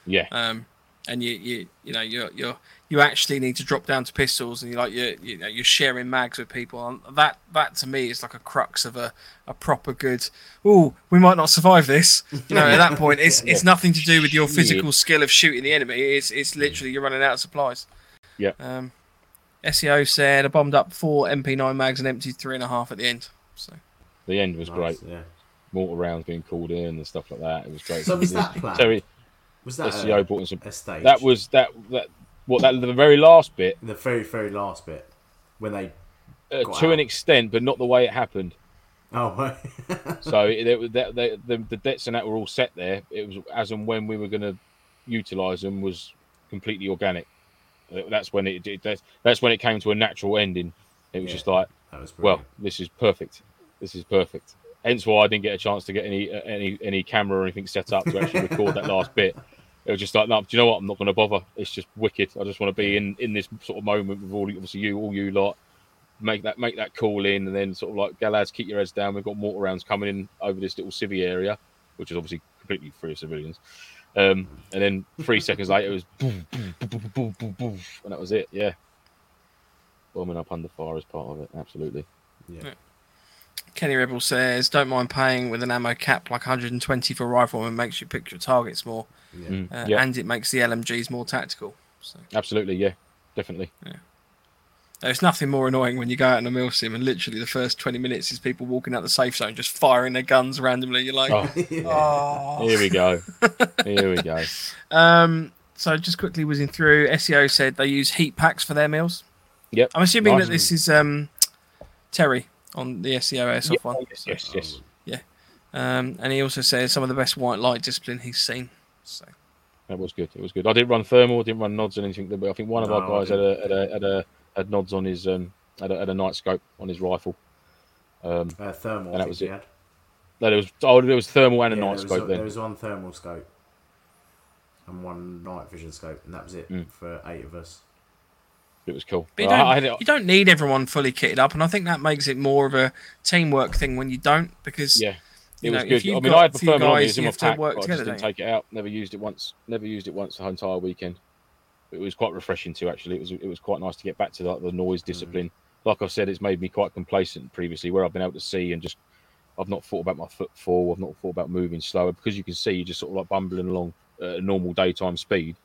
yeah, Um, and you you you know you're you're you actually need to drop down to pistols, and you like you you know you're sharing mags with people. And that that to me is like a crux of a, a proper good. Oh, we might not survive this. You know, at that point, it's it's nothing to do with your physical skill of shooting the enemy. It's it's literally you're running out of supplies. Yeah. Um, SEO said I bombed up four MP9 mags and emptied three and a half at the end. So The end was Nice, great. Yeah. Mortar rounds being called in and stuff like that. It was great. So was that planned? Terry Was that SEO a, brought in some. a stage? That was that that what that the very last bit the very very last bit when they. uh, to an extent, but not the way it happened. Oh, right. So it, that the, the the dets and that were all set there. It was as and when we were going to utilize them was completely organic. That's when it, it that's, that's when it came to a natural ending. It was Yeah. just like, was well, this is perfect. This is perfect. Hence why I didn't get a chance to get any uh, any any camera or anything set up to actually record that last bit. It was just like, no, do you know what? I'm not going to bother. It's just wicked. I just want to be in in this sort of moment with all obviously you, all you lot. Make that make that call in, and then sort of like, "Go, lads, keep your heads down. We've got mortar rounds coming in over this little civvy area, which is obviously completely free of civilians. Um, and then three seconds later, it was boom, boom, boom, boom, boom, boom, boom, and that was it. Yeah, bombing up under fire is part of it. Absolutely. yeah. Kenny Rebel says, "Don't mind paying with an ammo cap like 120 for a rifle, and makes you pick your targets more, Yeah. Mm, uh, yeah, and it makes the LMGs more tactical." So absolutely. Yeah, definitely. there's nothing more annoying when you go out in a milsim and literally the first 20 minutes is people walking out the safe zone just firing their guns randomly. You're like, Oh, oh. here we go. Here we go. Um, so just quickly whizzing through, SEO said they use heat packs for their meals. Yep. I'm assuming Nice. that this is um, Terry on the SEO airsoft Yeah, one. yes, yes, yes. Um, and he also says some of the best white light discipline he's seen. So That was good. It was good. I didn't run thermal, didn't run nods and anything, but I think one of our No, I guys had a, had a had a had nods on his um had a, had a night scope on his rifle. Um, Uh, thermal. And that was he it. had. no, there was oh there was thermal and a Yeah, night scope a- then. there was one thermal scope and one night vision scope, and that was it Mm. for eight of us. It was cool. but you, don't, I it- you don't need everyone fully kitted up, and I think that makes it more of a teamwork thing when you don't, because yeah, it know, was if good. I mean, I had the few thermal on me, in my pack, work but I just didn't take it out. Never used it once. Never used it once the entire weekend. It was quite refreshing too. Actually, it was it was quite nice to get back to like, the noise mm. discipline. Like I said, it's made me quite complacent previously, where I've been able to see and just I've not thought about my footfall. I've not thought about moving slower because you can see you're just sort of like bumbling along at a normal daytime speed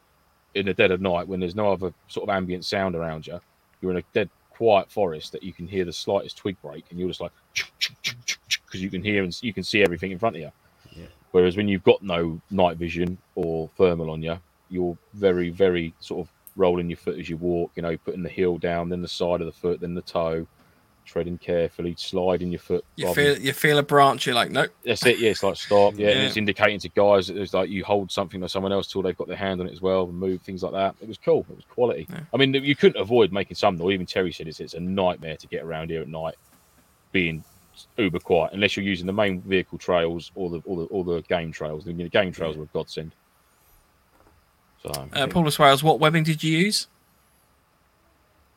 in the dead of night when there's no other sort of ambient sound around you. You're in a dead quiet forest that you can hear the slightest twig break and you're just like because you can hear and you can see everything in front of you. Yeah. Whereas when you've got no night vision or thermal on you, you're very, very sort of rolling your foot as you walk, you know, putting the heel down, then the side of the foot, then the toe, treading carefully, sliding your foot. You feel you feel a branch, you're like, nope. that's it, yeah. It's like stop, yeah, and it's indicating to guys that it's like you hold something or someone else till they've got their hand on it as well, and move things like that. It was cool. It was quality. Yeah. I mean, you couldn't avoid making some noise. Even Terry said it's it's a nightmare to get around here at night, being uber quiet unless you're using the main vehicle trails or the or the, or the game trails. The game trails were a godsend. So, Uh, Paulus Wales, what webbing did you use?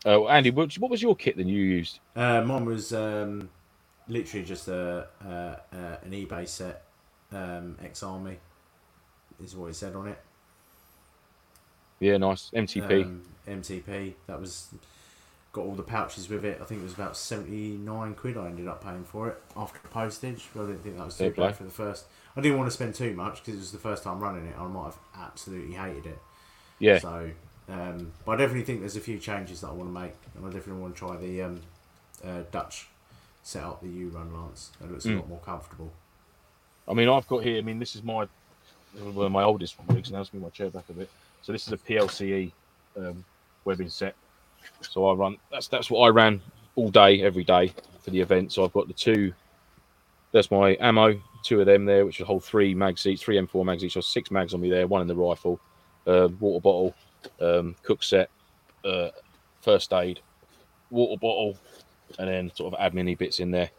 Uh, Andy, what, what was your kit that you used? Uh, mine was um, literally just a, uh, uh, an eBay set, um, X Army, is what it said on it. Yeah, nice MTP. Um, MTP. That was got all the pouches with it. I think it was about seventy nine quid. I ended up paying for it after postage. But I didn't think that was too bad for the first. I didn't want to spend too much because it was the first time running it. I might have absolutely hated it. yeah, So, um, but I definitely think there's a few changes that I want to make, and I definitely want to try the um, uh, Dutch setup, the U Run Lance. That looks a Mm. lot more comfortable. I mean, I've got here. I mean, this is my one of my oldest rigs. Now, let's move my chair back a bit. So this is a PLCE um, webbing set. So I run. That's that's what I ran all day, every day for the event. So I've got the two. That's my ammo. Two of them there, which will hold three mags each, three M4 mags each. So six mags on me there. One in the rifle, uh, water bottle, um, cook set, uh, first aid, water bottle, and then sort of add admin bits in there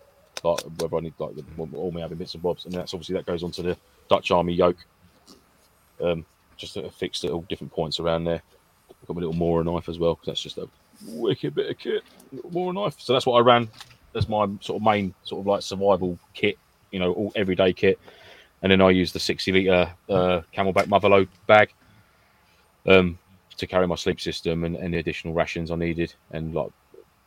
like whether I need like all my other bits and bobs, and that's obviously that goes onto the Dutch Army yoke. Um, just affixed at all different points around there. Got my little Mora knife as well because that's just a wicked bit of kit. Little Mora knife. So that's what I ran. That's my sort of main sort of like survival kit. You know, all everyday kit. And then I use the 60 liter uh, CamelBak Motherlode bag. um, to carry my sleep system and any additional rations I needed, and like,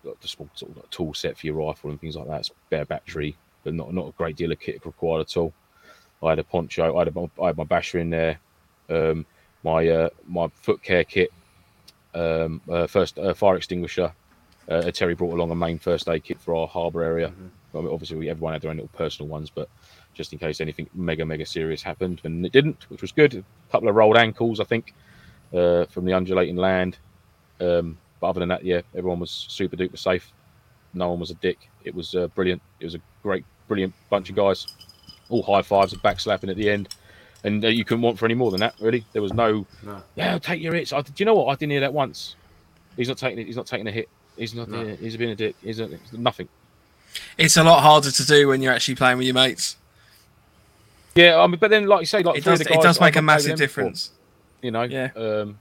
like the small sort of like tool set for your rifle and things like that. Spare battery, but not not a great deal of kit required at all. I had a poncho, I had, a, I had my basher in there, um, my uh, my foot care kit, um, uh, first uh, fire extinguisher. Uh, Terry brought along a main first aid kit for our harbour area. I mean, obviously, we, everyone had their own little personal ones, but just in case anything mega mega serious happened, and it didn't, which was good. A couple of rolled ankles, I think, uh, from the undulating land. Um, but other than that, yeah, everyone was super duper safe. No one was a dick. It was uh, brilliant. It was a great, brilliant bunch of guys. All high fives and backslapping at the end. And uh, you couldn't want for any more than that, really. There was no, No. yeah, take your hits. I, do you know what? I didn't hear that once. He's not taking it. He's not taking a hit. He's not. No. yeah, he's being a dick. He's not, nothing. It's a lot harder to do when you're actually playing with your mates. Yeah, I mean, but then, like you say, like It does. the It does make a not played with massive them before, difference. You know. Yeah. Um,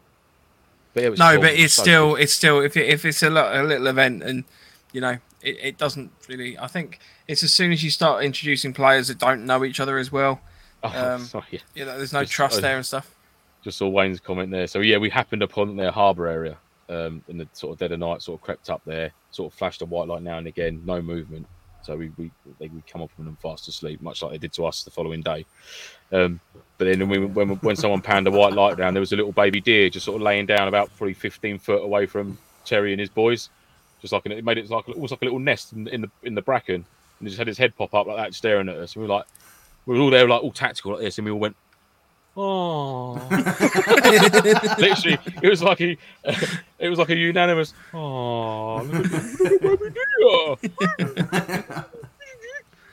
but yeah, it was No, cool. but it's so still good. it's still if it, if it's a, lo- a little event and you know it, it doesn't really. I think it's as soon as you start introducing players that don't know each other as well. Oh, um, sorry, yeah. You know, there's no Just- trust I- there and stuff. just saw Wayne's comment there. So yeah, we happened upon their harbour area um, in the sort of dead of night. Sort of crept up there, sort of flashed a white light now and again. No movement. So we we they would come up on them fast asleep, much like they did to us the following day. Um, but then when, when when someone panned a white light down, there was a little baby deer just sort of laying down about probably 15 foot away from Terry and his boys. Just like it made it like almost like a little nest in, in the in the bracken, and he just had his head pop up like that, staring at us. And we were like, we were all there like all tactical like this, and we all went, oh. Literally, it was like a, it was like a unanimous. Oh, look at the baby deer."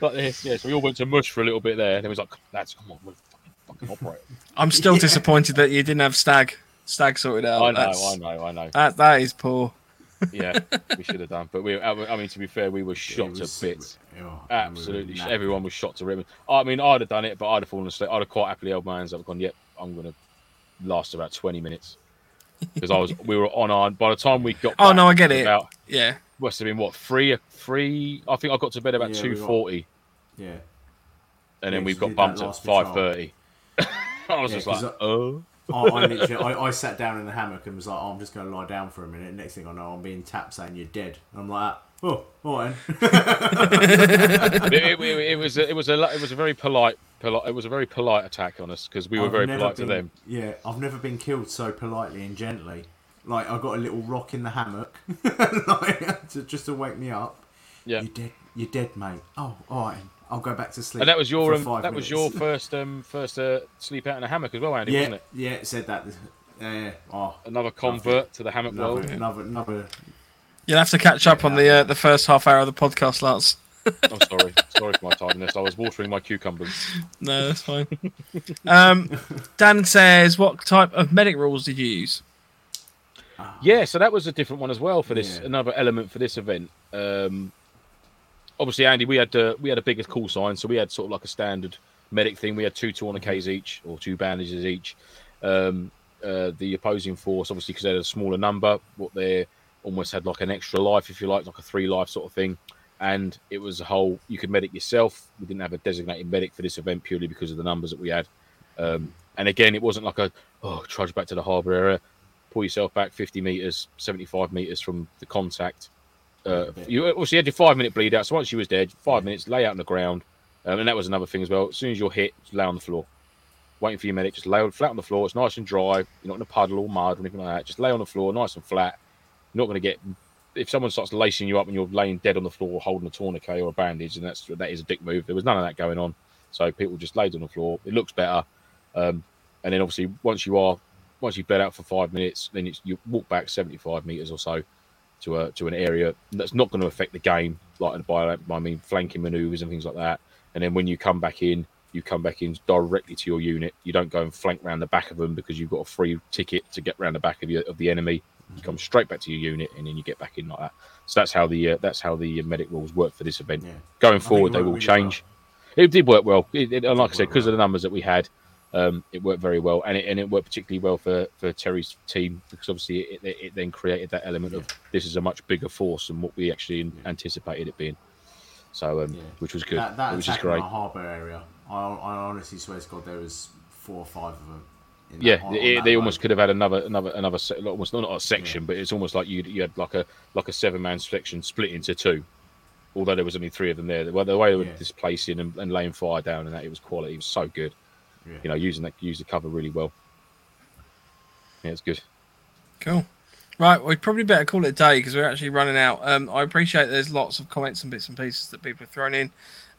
like this, yeah. So we all went to mush for a little bit there, and it was like, "Lads, come on, fucking, fucking operate." I'm still disappointed that you didn't have stag stag sorted out. I know, That's- I know, I know. That that is poor. Yeah, we should have done, but we. I mean, to be fair, we were shot was- to bits. oh, Absolutely, knackered. everyone was shot to ribbons. I mean, I'd have done it, but I'd have fallen asleep. I'd have quite happily held my hands up, and gone, "Yep, I'm gonna last about 20 minutes." Because I was, we were on our. By the time we got, Oh, no, I get it. About Yeah. must have been what three, three. I think I got to bed about Yeah, we two got- forty, Yeah. and Yeah, then we 'cause got bumped that at five thirty. five patrol. thirty. I was Yeah, just like, oh, I, I literally, I, I sat down in the hammock and was like, oh, I'm just going to lie down for a minute. Next thing I know, I'm being tapped saying you're dead. And I'm like, oh, all right. then." it, it, it, was a, it was a it was a very polite, polite. It was a very polite attack on us because we were I've very polite been- to them. Yeah, I've never been killed so politely and gently. Like I got a little rock in the hammock, like, to, just to wake me up. Yeah. You're dead. You're dead, mate. Oh, all right. I'll go back to sleep. And that was your um, five that was your first um first uh, sleep out in a hammock as well, Andy, Yeah, wasn't it? yeah. It said that. Yeah, yeah. Oh, Another convert to the hammock another, world. another, another. You'll have to catch up on the uh, the first half hour of the podcast, Lance. I'm sorry, sorry for my tardiness. I was watering my cucumbers. No, that's fine. um, Dan says, "What type of medic rules did you use?" Yeah, so that was a different one as well for this. Yeah. Another element for this event. Um, obviously, Andy, we had uh, we had a bigger call sign, so we had sort of like a standard medic thing. We had two tourniquets each, or two bandages each. Um, uh, the opposing force, obviously, because they had a smaller number, what they almost had like an extra life, if you like, like a three life sort of thing. And it was a whole. You could medic yourself. We didn't have a designated medic for this event purely because of the numbers that we had. Um, and again, it wasn't like a oh trudge back to the harbour area pull yourself back 50 meters, 75 meters from the contact. Uh, you obviously had your five minute bleed out. So once you was dead, five minutes, lay out on the ground. Um, and that was another thing as well. As soon as you're hit, just lay on the floor. Waiting for your medic, just lay flat on the floor. It's nice and dry. You're not in a puddle or mud or anything like that. Just lay on the floor, nice and flat. You're not going to get. If someone starts lacing you up and you're laying dead on the floor holding a tourniquet or a bandage, and that's that is a dick move. There was none of that going on. So people just laid on the floor. It looks better. Um, and then obviously once you are once you've bled out for five minutes, then it's, you walk back 75 meters or so to a, to an area that's not going to affect the game, like by I mean flanking maneuvers and things like that. And then when you come back in, you come back in directly to your unit. You don't go and flank round the back of them because you've got a free ticket to get round the back of, your, of the enemy. You come straight back to your unit and then you get back in like that. So that's how the uh, that's how the medic rules work for this event. Yeah. Going forward, they will really change. It did work well. It, it, and like I said, because of the numbers that we had, um, it worked very well, and it and it worked particularly well for, for Terry's team because obviously it, it, it then created that element of this is a much bigger force than what we actually anticipated it being. So, um, Yeah. which was good, That, that which is attack in great. our harbour area, I, I honestly swear to God there was four or five of them. in Yeah, on- on it, that they road. almost could have had another another another se- almost not a section, but it's almost like you you had like a like a seven man section split into two. Although there was only three of them there, well, the way they were Yeah. displacing and, and laying fire down and that it was quality. It was so good. Yeah. You know, using that use the cover really well. Yeah, it's good. Cool. Right, we probably better call it a day because we're actually running out. Um, I appreciate there's lots of comments and bits and pieces that people have thrown in.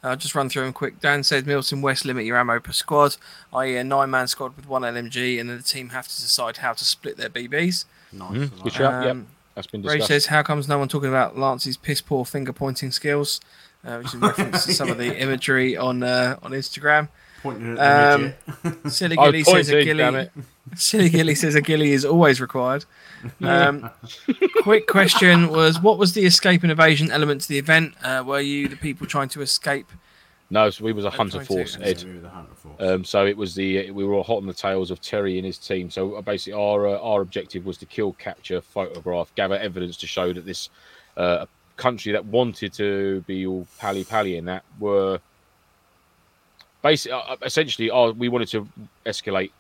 I'll just run through them quick. Dan says Milton West limit your ammo per squad, i.e., a nine man squad with one LMG, and then the team have to decide how to split their BBs. Nice. Mhm, good like shout. that. Yep. Um, That's been Ray says, How comes no one talking about Lance's piss poor finger pointing skills? Uh, which is in reference to some of the imagery on uh, on Instagram. Pointing at Um. Silly Gilly says a Gilly. Silly Gilly says a Gilly is always required. Um, quick question was what was the escape and evasion element to the event? Uh, were you the people trying to escape? No, so we was a I'm hunter force, Yeah, Ed. we were the hunter force. Um, so it was the we were all hot on the tails of Terry and his team. So uh, basically, our uh, our objective was to kill, capture, photograph, gather evidence to show that this uh, country that wanted to be all pally pally and that were basically uh, essentially uh, we wanted to escalate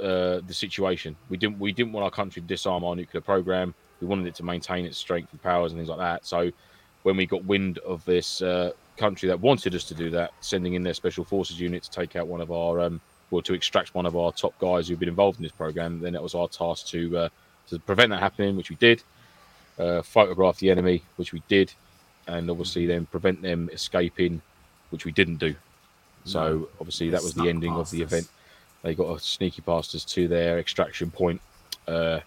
uh, the situation. We didn't we didn't want our country to disarm our nuclear program. We wanted it to maintain its strength and powers and things like that. So when we got wind of this uh, country that wanted us to do that, sending in their special forces unit to take out one of our, um, well, to extract one of our top guys who've been involved in this program, then it was our task to uh, to prevent that happening, which we did. Uh, photograph the enemy, which we did, and obviously then prevent them escaping, which we didn't do. So obviously that was the ending of the event. They got a sneaky past us to their extraction point uh,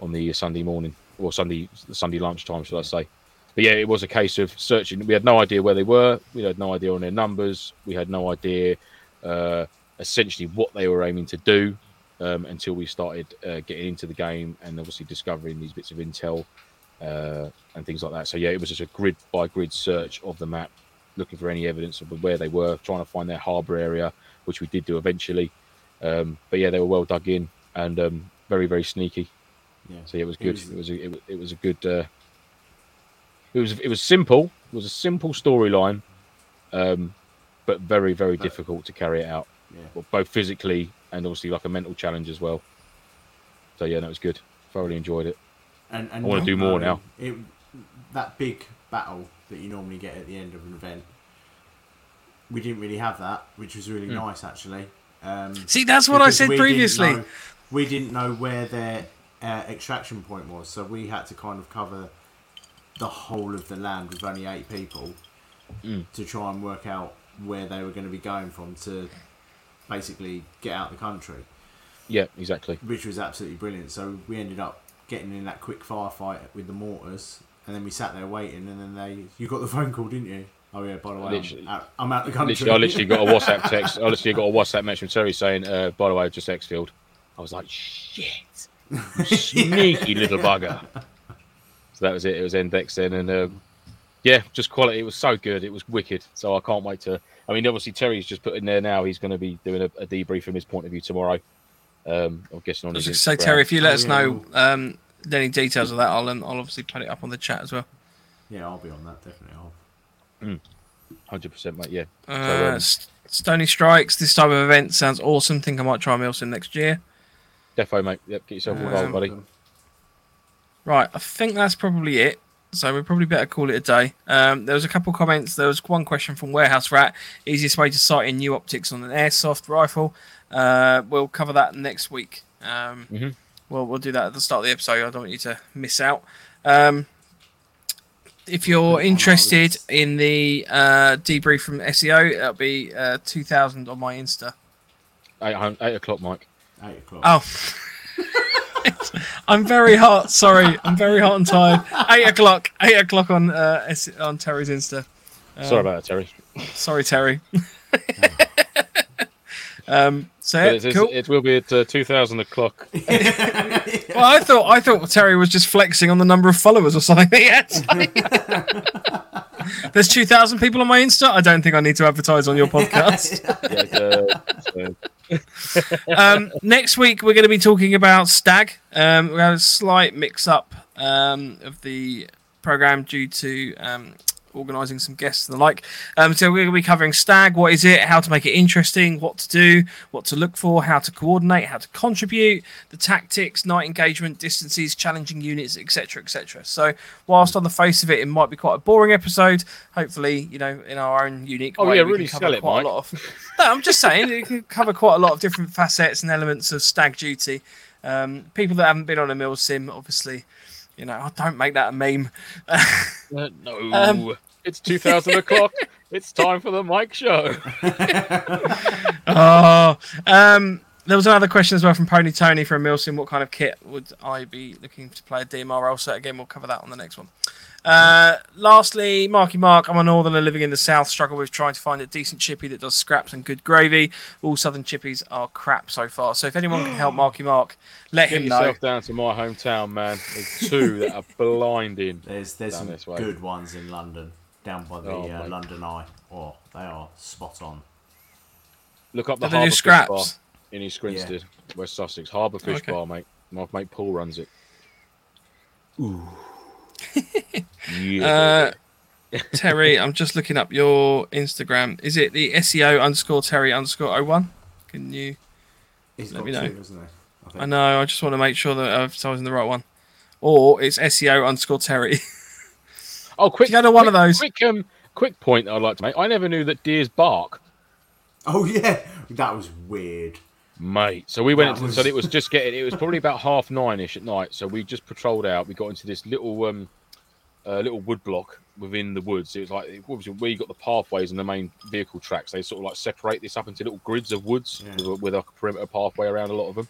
on the Sunday morning or Sunday Sunday lunchtime, shall I say? But yeah, it was a case of searching. We had no idea where they were. We had no idea on their numbers. We had no idea uh, essentially what they were aiming to do um, until we started uh, getting into the game and obviously discovering these bits of intel uh, and things like that. So yeah, it was just a grid by grid search of the map, looking for any evidence of where they were, trying to find their harbour area, which we did do eventually. Um, but yeah, they were well dug in and um, very very sneaky. Yeah. So yeah, it was It good. was- It was a, it was, it was a good. Uh, it was it was simple. It was a simple storyline, um, but very very But- difficult to carry it out, Yeah. well, both physically and obviously like a mental challenge as well. So yeah, that was good. Thoroughly enjoyed it. And, and I wanna do more now. It, that big battle that you normally get at the end of an event, we didn't really have that, which was really Hmm. nice actually. Um, See, that's what I said we didn't previously. know- we didn't know where their uh, extraction point was, so we had to kind of cover the whole of the land with only eight people Mm. to try and work out where they were going to be going from to basically get out of the country, Yeah, exactly. which was absolutely brilliant. So we ended up getting in that quick firefight with the mortars, and then we sat there waiting, and then they you got the phone call, didn't you? Oh yeah, by the way, I'm out, I'm out the country. Literally, I literally got a WhatsApp text. I literally got a WhatsApp message from Terry saying, uh, "By the way, I've just exfilled." I was like, "Shit, you sneaky little bugger." So that was it. It was Endex then, and uh, yeah, just quality. It was so good. It was wicked. So I can't wait to. I mean, obviously Terry's just put in there now. He's going to be doing a, a debrief from his point of view tomorrow. Um, I'm guessing on I was his just say, Terry, if you let Oh, us yeah, know um, any details of that, I'll, um, I'll obviously put it up on the chat as well. yeah, I'll be on that definitely. I'll, hundred percent, mate. Yeah, Uh, um, S- Stony Strikes, this type of event sounds awesome. Think I might try milsim next year. defo, mate. Yep, get yourself Um, involved, buddy. Right, I think that's probably it. So we probably better call it a day. Um, there was a couple comments. There was one question from Warehouse Rat. Easiest way to sight in new optics on an airsoft rifle. Uh, we'll cover that next week. Um, Mhm. Well, we'll do that at the start of the episode. I don't want you to miss out. Um, if you're interested in the uh, debrief from SEO, it'll be uh, 2000 on my Insta. Eight, eight o'clock, Mike. eight o'clock. Oh. I'm very hot. Sorry, I'm very hot and tired. Eight o'clock. Eight o'clock on uh, on Terry's Insta. Um, Sorry about that, Terry. Sorry, Terry. um. So it's, it's- cool. it will be at uh, two thousand o'clock. well, I thought I thought Terry was just flexing on the number of followers or something. Yes. There's two thousand people on my Insta. I don't think I need to advertise on your podcast. Yeah, so- um, next week we're going to be talking about Stag. Um, we have a slight mix-up um, of the program due to um, organising some guests and the like. Um, so we're going to be covering Stag. What is it? How to make it interesting? What to do? What to look for? How to coordinate? How to contribute? The tactics, night engagement, distances, challenging units, etc., etc. So whilst on the face of it, it might be quite a boring episode. Hopefully, you know, in our own unique Oh, way, yeah, we really can cover it, quite Mike. a lot of. no, I'm just saying it can cover quite a lot of different facets and elements of Stag Duty. Um, people that haven't been on a milsim, obviously, you know, oh, don't make that a meme. Uh, no, Um, it's 2000 o'clock. It's time for the Mike Show. oh, um, there was another question as well from Pony Tony from Milsim. What kind of kit would I be looking to play a DMR role? So again, we'll cover that on the next one. Uh, lastly, Marky Mark. I'm a northerner living in the south. Struggle with trying to find a decent chippy that does scraps and good gravy. All southern chippies are crap so far. So if anyone can help Marky Mark, let Get him know. yourself down to my hometown, man. There's two that are blinding. There's there's some this good ones in London, down by the Oh, uh. London Eye. Oh, they are spot on. Look up the Do they do Harbour Fish Bar in East Grinstead, West Sussex. Harbour Fish Okay. Bar, mate. My mate Paul runs it. Ooh. yeah. Uh, Terry, I'm just looking up your Instagram. Is it the SEO underscore Terry underscore 01? Can you? He's Let me know. two. I. I know. I just want to make sure that I've chosen the right one. Or it's SEO underscore Terry. oh, quick. you go to one of those? Quick, um, quick point that I'd like to make. I never knew that deers bark. Oh yeah, that was weird. Mate, so we went. That into, was- So it was just getting. It was probably about half nine ish at night. So we just patrolled out. We got into this little um, uh, little wood block within the woods. It was like obviously where you got the pathways and the main vehicle tracks. They sort of like separate this up into little grids of woods Yeah. with, a, with a perimeter pathway around a lot of them.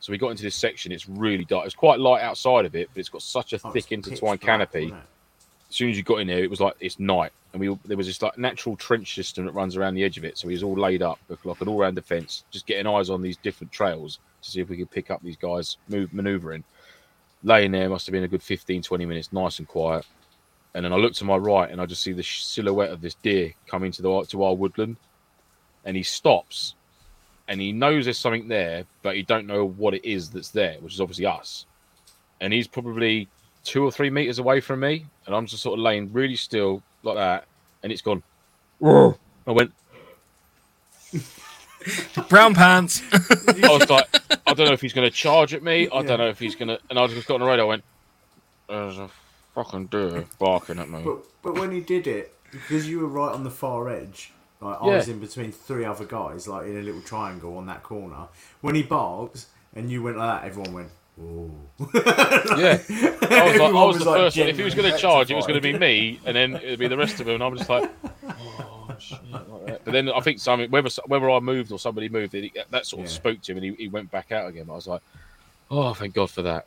So we got into this section. It's really dark. It's quite light outside of it, but it's got such a Oh, thick intertwined canopy. wasn't it? As soon as you got in there, it was like it's night, and we there was this like natural trench system that runs around the edge of it. So he was all laid up like an all-round defence, just getting eyes on these different trails to see if we could pick up these guys move manoeuvring. Laying there must have been a good 15, 20 minutes, nice and quiet. And then I look to my right, and I just see the silhouette of this deer coming to the to our woodland, and he stops, and he knows there's something there, but he don't know what it is that's there, which is obviously us. And he's probably two or three meters away from me, and I'm just sort of laying really still like that, and it's gone. I went. Brown pants. I was like, I don't know if he's going to charge at me. I Yeah. don't know if he's going to. And I just got on the radio. I went, "There's a fucking deer barking at me." But but when he did it, because you were right on the far edge, like I Yeah. was in between three other guys, like in a little triangle on that corner. When he barked and you went like that, everyone went, "Ooh." Yeah, I was, like, I was, was, the like, first one. If he was going to charge, it was going to be me, and then it'd be the rest of them. And I'm just like, oh shit. Like. But then I think something, whether whether I moved or somebody moved, it, that sort of Yeah. spooked him, and he, he went back out again. I was like, oh, thank God for that.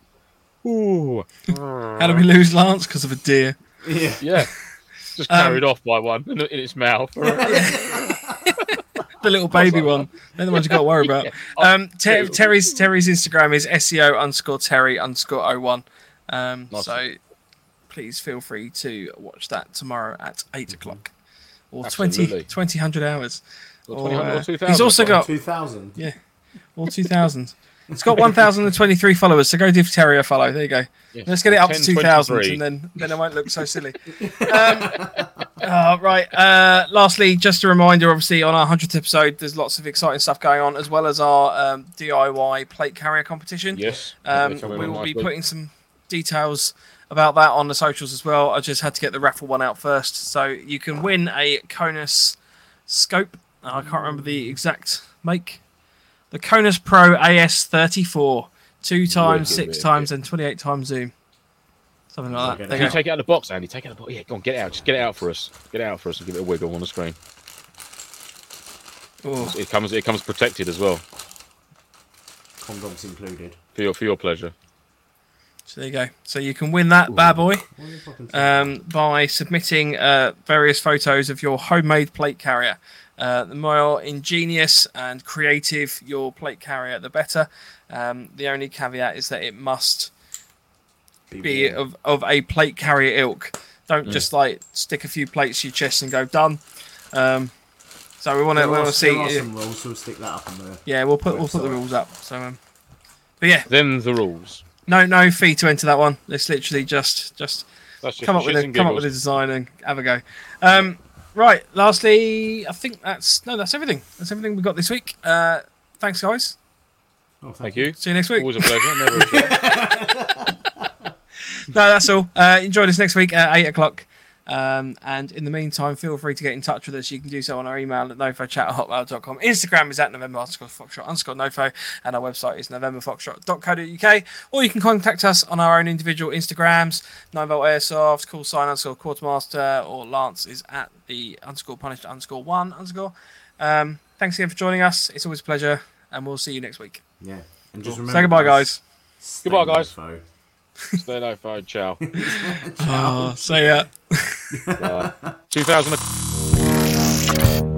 Ooh. How do we lose Lance because of a deer? Yeah. Yeah. Just Um, carried off by one in, in its mouth. The little baby one. They're the ones you got to worry about. Um, Ter- Terry's Terry's Instagram is SEO underscore Terry underscore 01. Um, Nice. so please feel free to watch that tomorrow at 8 o'clock or Absolutely. 20, 20 hundred hours. Or Or, 20, or uh, 2000, he's also got Two thousand. Yeah. or 2000. It's got 1,023 followers, so go give Terry a follow. There you go. Yes. Let's get it up to 2,000, and then then it won't look so silly. Um, uh, right. Uh, lastly, just a reminder, obviously, on our 100th episode, there's lots of exciting stuff going on, as well as our um, DIY plate carrier competition. Yes. Um, we will be putting some details about that on the socials as well. I just had to get the raffle one out first. So you can win a Konus scope. I can't remember the exact make. The Konus Pro AS34. Two times, Wicked, six wicked. times, and 28 times zoom. Something like that. Wicked. There Can you you go. take it out of the box, Andy? Take it out of the box. Yeah, go on, get it out. Just get it out for us. Get it out for us and give it a wiggle on the screen. Oh, It comes. It comes protected as well Condoms included. for your for your pleasure. so there you go. So you can win that bad boy. What are you fucking um, by submitting uh, various photos of your homemade plate carrier. Uh, the more ingenious and creative your plate carrier, the better. Um, the only caveat is that it must be warm. of, of a plate carrier ilk. Don't Mm. just like stick a few plates to your chest and go done. Um, so we want to we are- want to see. there are some rules, so we'll stick that up on the. Yeah, we'll put we'll put the rules up. So, um, but yeah, Them the rules. no no fee to enter that one. It's literally just just That's come up with a come up with a design and have a go. Um, right. Lastly, I think that's no, that's everything. That's everything we got this week. Uh, thanks, guys. Oh, Thank you. See you next week. Always a pleasure. Never a shame. No, that's all. Uh, enjoy this next week at eight o'clock. Um, and in the meantime, feel free to get in touch with us. You can do so on our email at nofochat at hotmail.com. Instagram is at November underscore Foxtrot underscore Nofo. And our website is novemberfoxtrot.co.uk. Or you can contact us on our own individual Instagrams 9volt Airsoft, call sign underscore Quartermaster, or Lance is at the underscore punished underscore one underscore. Um, thanks again for joining us. It's always a pleasure. And we'll see you next week. Yeah. And just Cool. remember, Say goodbye, guys. stay Goodbye, guys. Mofo. Stay no phone. Ciao. Oh, see ya. Uh, 2000.